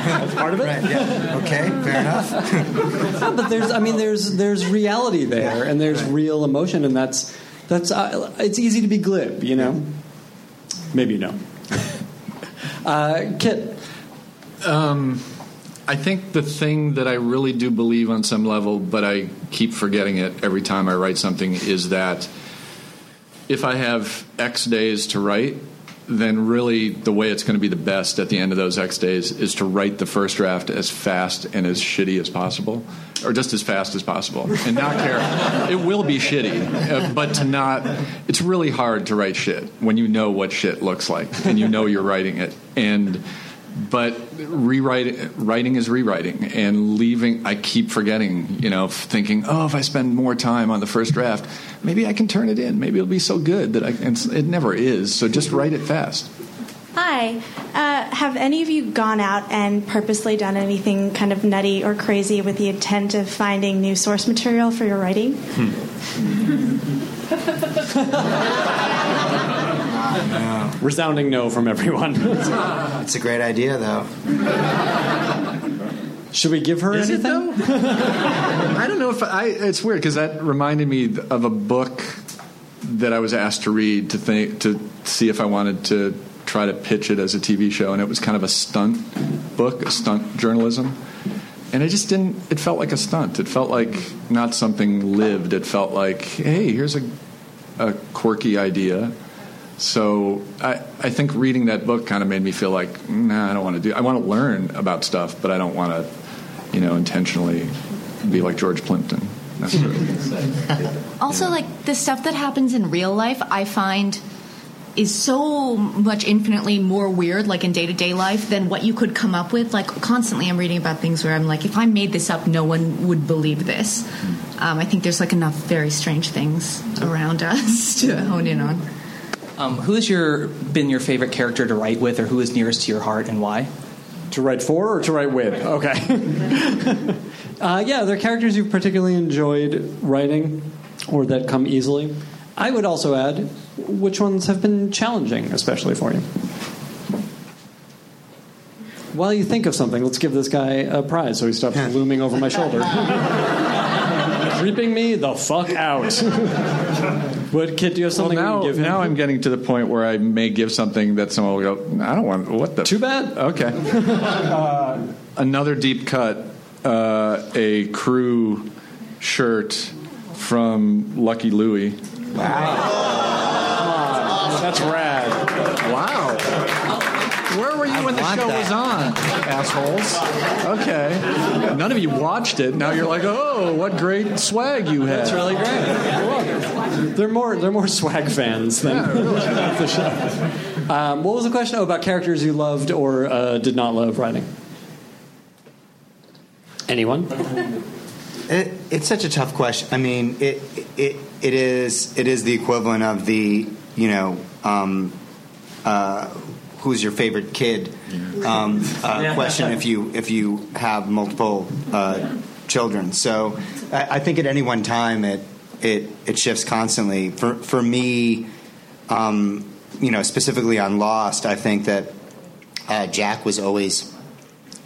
Speaker 2: That's part of it.
Speaker 6: Right, yeah. Okay, fair enough.
Speaker 2: No, but there's, I mean, there's there's reality there, and there's real emotion, and that's that's uh, it's easy to be glib, you know. Maybe no. Uh, Kit,
Speaker 4: Um, I think the thing that I really do believe on some level, but I keep forgetting it every time I write something, is that if I have X days to write, then really the way it's going to be the best at the end of those X days is to write the first draft as fast and as shitty as possible, or just as fast as possible, and not care. It will be shitty, uh, but to not. It's really hard to write shit when you know what shit looks like and you know you're writing it, and but rewriting writing is rewriting and leaving i keep forgetting you know thinking oh if i spend more time on the first draft maybe i can turn it in maybe it'll be so good that i and it never is so just write it fast
Speaker 12: Hi. Uh, have any of you gone out and purposely done anything kind of nutty or crazy with the intent of finding new source material for your writing?
Speaker 2: resounding no from everyone.
Speaker 6: It's a great idea, though.
Speaker 2: Should we give her
Speaker 4: Is it,
Speaker 2: anything?
Speaker 4: I don't know if I. It's weird because that reminded me of a book that I was asked to read to think to see if I wanted to try to pitch it as a TV show, and it was kind of a stunt book, a stunt journalism. And it just didn't. It felt like a stunt. It felt like not something lived. It felt like, hey, here's a a quirky idea. So I, I think reading that book kind of made me feel like, nah, I don't want to do. I want to learn about stuff, but I don't want to, you know, intentionally be like George Plimpton necessarily.
Speaker 5: Also, like the stuff that happens in real life, I find is so much infinitely more weird, like in day to day life, than what you could come up with. Like constantly, I'm reading about things where I'm like, if I made this up, no one would believe this. Um, I think there's like enough very strange things around us to hone in on.
Speaker 8: Um, who has your been your favorite character to write with, or who is nearest to your heart, and why?
Speaker 2: To write for or to write with? Okay. uh, yeah, there are characters you've particularly enjoyed writing or that come easily. I would also add which ones have been challenging, especially for you. While you think of something, let's give this guy a prize so he stops looming over my shoulder. Creeping me the fuck out. what, Kit, do you have something
Speaker 4: well, now,
Speaker 2: give him?
Speaker 4: now I'm getting to the point where I may give something that someone will go, I don't want. What the?
Speaker 2: Too bad.
Speaker 4: Okay. uh, another deep cut, uh, a crew shirt from Lucky Louie. Wow.
Speaker 2: That's rad.
Speaker 4: Wow. Where were you when the show
Speaker 6: that.
Speaker 4: was on, assholes? Okay. None of you watched it. Now you're like, oh, what great swag you had.
Speaker 2: That's really great. You're. They're more they're more swag fans than the show. Um, what was the question? Oh, about characters you loved or uh, did not love writing. Anyone?
Speaker 6: It, it's such a tough question. I mean, it it it is it is the equivalent of the you know um, uh, who's your favorite kid um, uh, question if you if you have multiple uh, children. So I, I think at any one time it it it shifts constantly. For for me, um, you know, specifically on Lost, I think that uh, Jack was always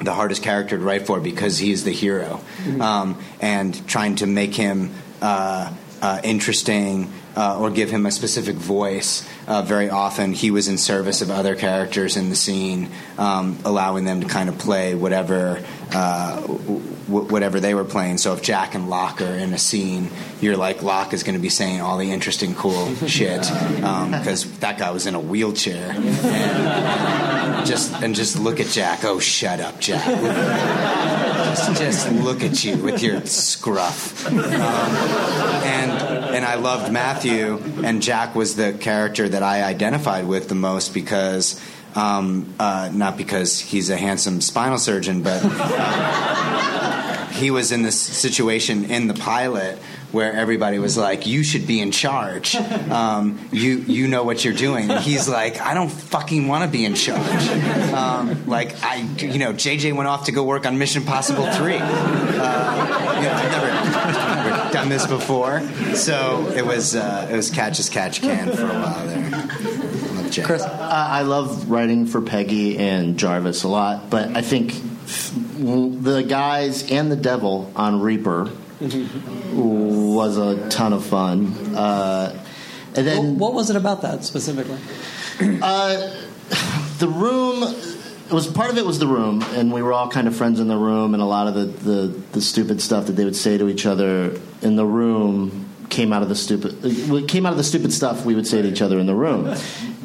Speaker 6: the hardest character to write for because he's the hero, um, and trying to make him uh, uh, interesting uh, or give him a specific voice. Uh, very often, he was in service of other characters in the scene, um, allowing them to kind of play whatever. Uh, w- whatever they were playing. So if Jack and Locke are in a scene, you're like Locke is going to be saying all the interesting, cool shit because that guy was in a wheelchair. And just and just look at Jack. Oh, shut up, Jack. Just, just look at you with your scruff. Um, and and I loved Matthew, and Jack was the character that I identified with the most because. Um, uh, not because he's a handsome spinal surgeon, but he was in this situation in the pilot where everybody was like, "You should be in charge. Um, you you know what you're doing." And he's like, "I don't fucking want to be in charge." Um, like I, you know, JJ went off to go work on Mission Impossible Three. Uh, you know, done this before, so it was uh, it was catch as catch can for a while there.
Speaker 7: Chris, uh, I love writing for Peggy and Jarvis a lot, but I think the guys and the devil on Reaper was a ton of fun. Uh, and then
Speaker 2: what was it about that specifically?
Speaker 7: Uh, the room it was part of it was the room, and we were all kind of friends in the room, and a lot of the, the, the stupid stuff that they would say to each other in the room came out of the stupid uh, it came out of the stupid stuff we would say to each other in the room.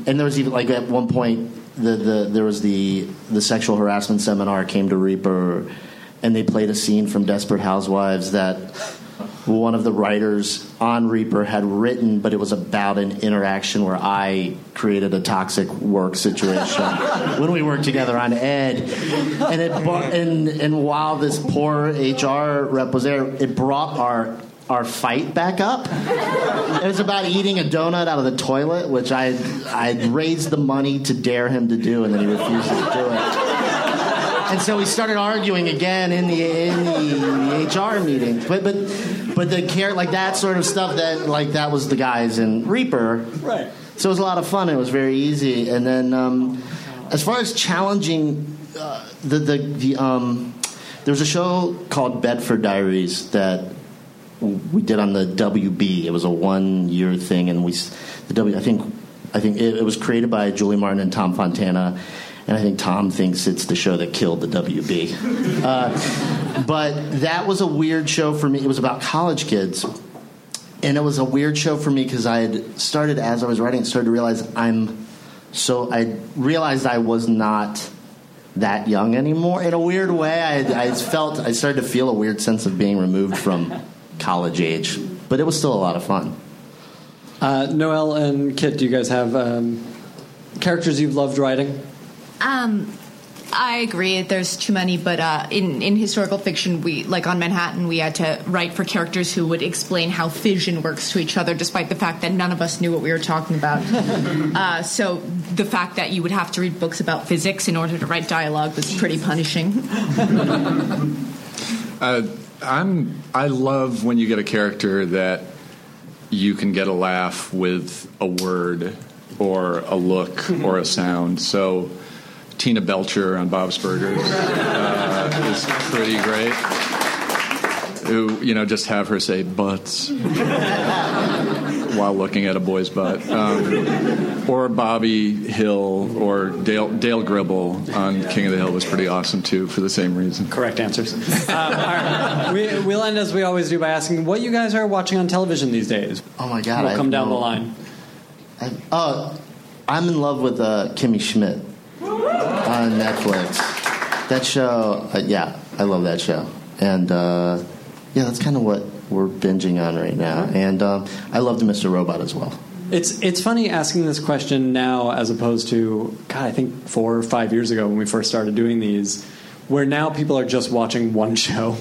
Speaker 7: And there was even like at one point the, the there was the the sexual harassment seminar came to Reaper, and they played a scene from Desperate Housewives that one of the writers on Reaper had written, but it was about an interaction where I created a toxic work situation when we worked together on Ed, and it and and while this poor HR rep was there, it brought our our fight back up. It was about eating a donut out of the toilet, which I I raised the money to dare him to do, and then he refused to do it. And so we started arguing again in the in the, the HR meeting. But but but the care like that sort of stuff that like that was the guys in Reaper.
Speaker 2: Right.
Speaker 7: So it was a lot of fun. It was very easy. And then um, as far as challenging uh, the the the um, there was a show called Bedford Diaries that we did on the WB. It was a one year thing, and we the W. I think I think it, it was created by Julie Martin and Tom Fontana, and I think Tom thinks it's the show that killed the WB. Uh, but that was a weird show for me. It was about college kids. And it was a weird show for me because I had started as I was writing, started to realize I'm so I realized I was not that young anymore. In a weird way, I, I felt I started to feel a weird sense of being removed from college age, but it was still a lot of fun.
Speaker 2: Uh, Noelle and Kit, do you guys have um, characters you've loved writing?
Speaker 5: Um, I agree. There's too many, but uh, in in historical fiction, we like on Manhattan, we had to write for characters who would explain how fission works to each other, despite the fact that none of us knew what we were talking about. uh, so the fact that you would have to read books about physics in order to write dialogue was pretty punishing.
Speaker 4: Uh, I'm. I love when you get a character that you can get a laugh with a word or a look or a sound. So Tina Belcher on Bob's Burgers uh, is pretty great. Who you know just have her say butts while looking at a boy's butt, um, or Bobby Hill or Dale Dale Gribble on King of the Hill was pretty awesome too for the same reason.
Speaker 2: Correct answers. Um, all right. we, we'll end as we always do by asking what you guys are watching on television these days.
Speaker 7: Oh my god!
Speaker 2: We'll
Speaker 7: I
Speaker 2: come
Speaker 7: have
Speaker 2: down
Speaker 7: no-
Speaker 2: the line.
Speaker 7: I, oh, I'm in love with uh, Kimmy Schmidt on Netflix. That show, uh, yeah, I love that show, and uh, yeah, that's kind of what we're binging on right now. And um, I loved Mr. Robot as well.
Speaker 2: It's it's funny asking this question now as opposed to God, I think four or five years ago when we first started doing these, where now people are just watching one show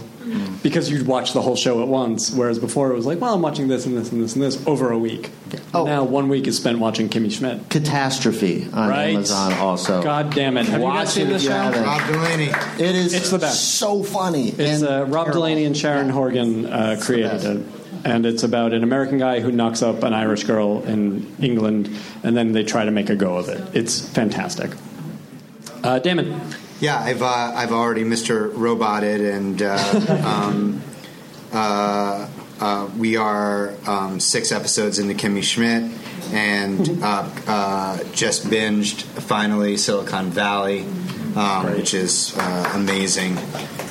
Speaker 2: because you'd watch the whole show at once, whereas before it was like, well, I'm watching this and this and this and this over a week. Now one week is spent watching Kimmy Schmidt.
Speaker 7: Catastrophe on
Speaker 2: Right.
Speaker 7: Amazon also.
Speaker 2: God damn it! Have you guys
Speaker 7: Watch
Speaker 2: seen
Speaker 7: it
Speaker 2: this
Speaker 7: if you
Speaker 2: show?
Speaker 6: Rob Delaney.
Speaker 7: It is
Speaker 2: It's the best.
Speaker 7: so funny.
Speaker 2: It's uh, Rob
Speaker 7: terrible.
Speaker 2: Delaney and Sharon Horgan uh, created it. And it's about an American guy who knocks up an Irish girl in England, and then they try to make a go of it. It's fantastic. Uh, Damon.
Speaker 6: Yeah, I've uh, I've already Mr. Roboted, and uh, um, uh, uh, we are um, six episodes into Kimmy Schmidt, and uh, uh, just binged finally Silicon Valley, um, which is uh, amazing.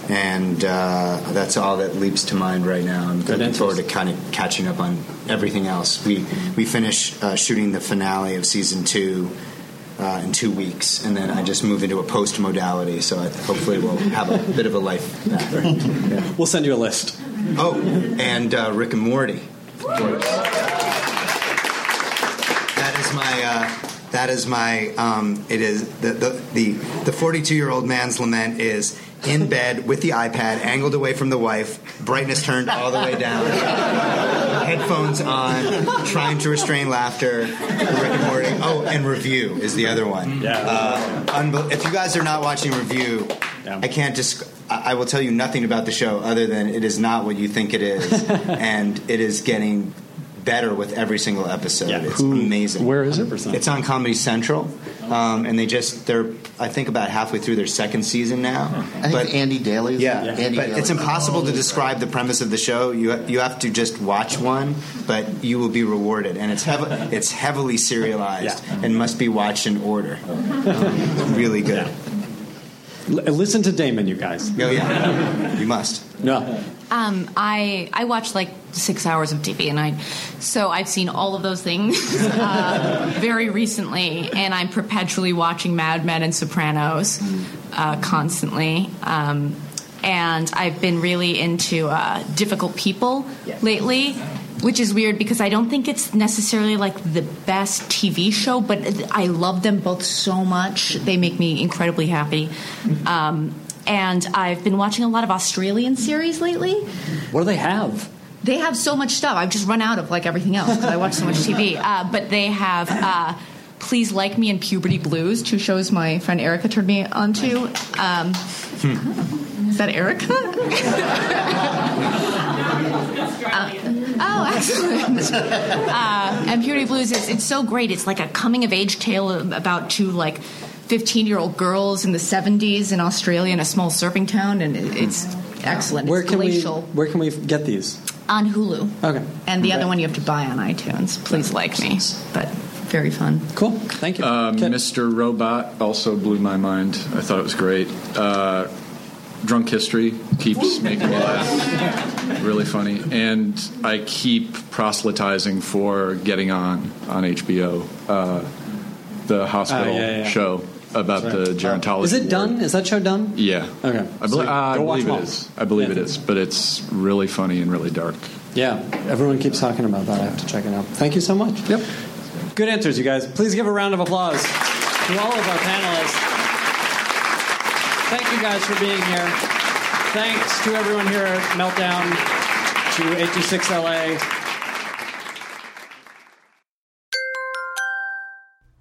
Speaker 6: And uh, that's all that leaps to mind right now. I'm looking forward to kind of catching up on everything else. We we finish uh, shooting the finale of season two uh, in two weeks, and then I just move into a post modality. So I, hopefully we'll have a bit of a life back.
Speaker 2: We'll send you a list.
Speaker 6: Oh, and uh, Rick and Morty. That is my. Uh, that is my. Um, it is the the the the forty two year old man's lament is in bed with the iPad angled away from the wife, brightness turned all the way down, headphones on, trying to restrain laughter. Rick and Morty. Oh, and Review is the other one.
Speaker 2: Yeah.
Speaker 6: Uh, unbel- if you guys are not watching Review, I can't just. I I will tell you nothing about the show other than it is not what you think it is, and it is getting better with every single episode. It's amazing.
Speaker 4: Where is it?
Speaker 6: It's on Comedy Central, um, and they just they're I think about halfway through their second season now.
Speaker 7: I think Andy Daly's
Speaker 6: Yeah,
Speaker 7: Andy
Speaker 6: but
Speaker 7: Daly.
Speaker 6: it's impossible to describe the premise of the show. You you have to just watch one, but you will be rewarded, and it's heav- it's heavily serialized and must be watched in order. Um, really good.
Speaker 2: L- listen to Damon, you guys.
Speaker 6: Oh yeah, you must.
Speaker 2: No.
Speaker 5: Um, I I watch like six hours of TV a night, so I've seen all of those things uh, very recently, and I'm perpetually watching Mad Men and Sopranos uh, constantly. Um, and I've been really into uh, difficult people lately, which is weird because I don't think it's necessarily like the best TV show, but I love them both so much. They make me incredibly happy. Um, and I've been watching a lot of Australian series lately.
Speaker 2: What do they have?
Speaker 5: They have so much stuff. I've just run out of like everything else because I watch so much TV. Uh, but they have uh, Please Like Me and Puberty Blues, two shows my friend Erica turned me onto. Um, Is that Erica? Uh, oh, excellent. Uh, and Puberty Blues is it's so great. It's like a coming of age tale about two like 15 year old girls in the 70s in Australia in a small surfing town, and it, it's excellent.
Speaker 2: Where
Speaker 5: it's
Speaker 2: can
Speaker 5: glacial.
Speaker 2: we where can we get these?
Speaker 5: On Hulu.
Speaker 2: Okay.
Speaker 5: And the
Speaker 2: Okay.
Speaker 5: other one you have to buy on iTunes. Please like me. But very fun.
Speaker 2: Cool. Thank you.
Speaker 4: Uh, Mr. Robot also blew my mind. I thought it was great. Uh, Drunk History keeps making me laugh. Really funny. And I keep proselytizing for getting on on HBO, uh, the hospital
Speaker 2: Oh, yeah, yeah.
Speaker 4: show about
Speaker 2: That's
Speaker 4: the
Speaker 2: right.
Speaker 4: gerontology.
Speaker 2: Is it
Speaker 4: ward.
Speaker 2: done? Is that show done?
Speaker 4: Yeah.
Speaker 2: Okay.
Speaker 4: I,
Speaker 2: So
Speaker 4: belie- uh, I believe
Speaker 2: them
Speaker 4: it
Speaker 2: all.
Speaker 4: is. I believe
Speaker 2: Yeah.
Speaker 4: it is. But it's really funny and really dark.
Speaker 2: Yeah, everyone keeps talking about that. I have to check it out. Thank you so much. Yep. Good answers, you guys. Please give a round of applause to all of our panelists. Thank you guys for being here. Thanks to everyone here at Meltdown, to 826LA.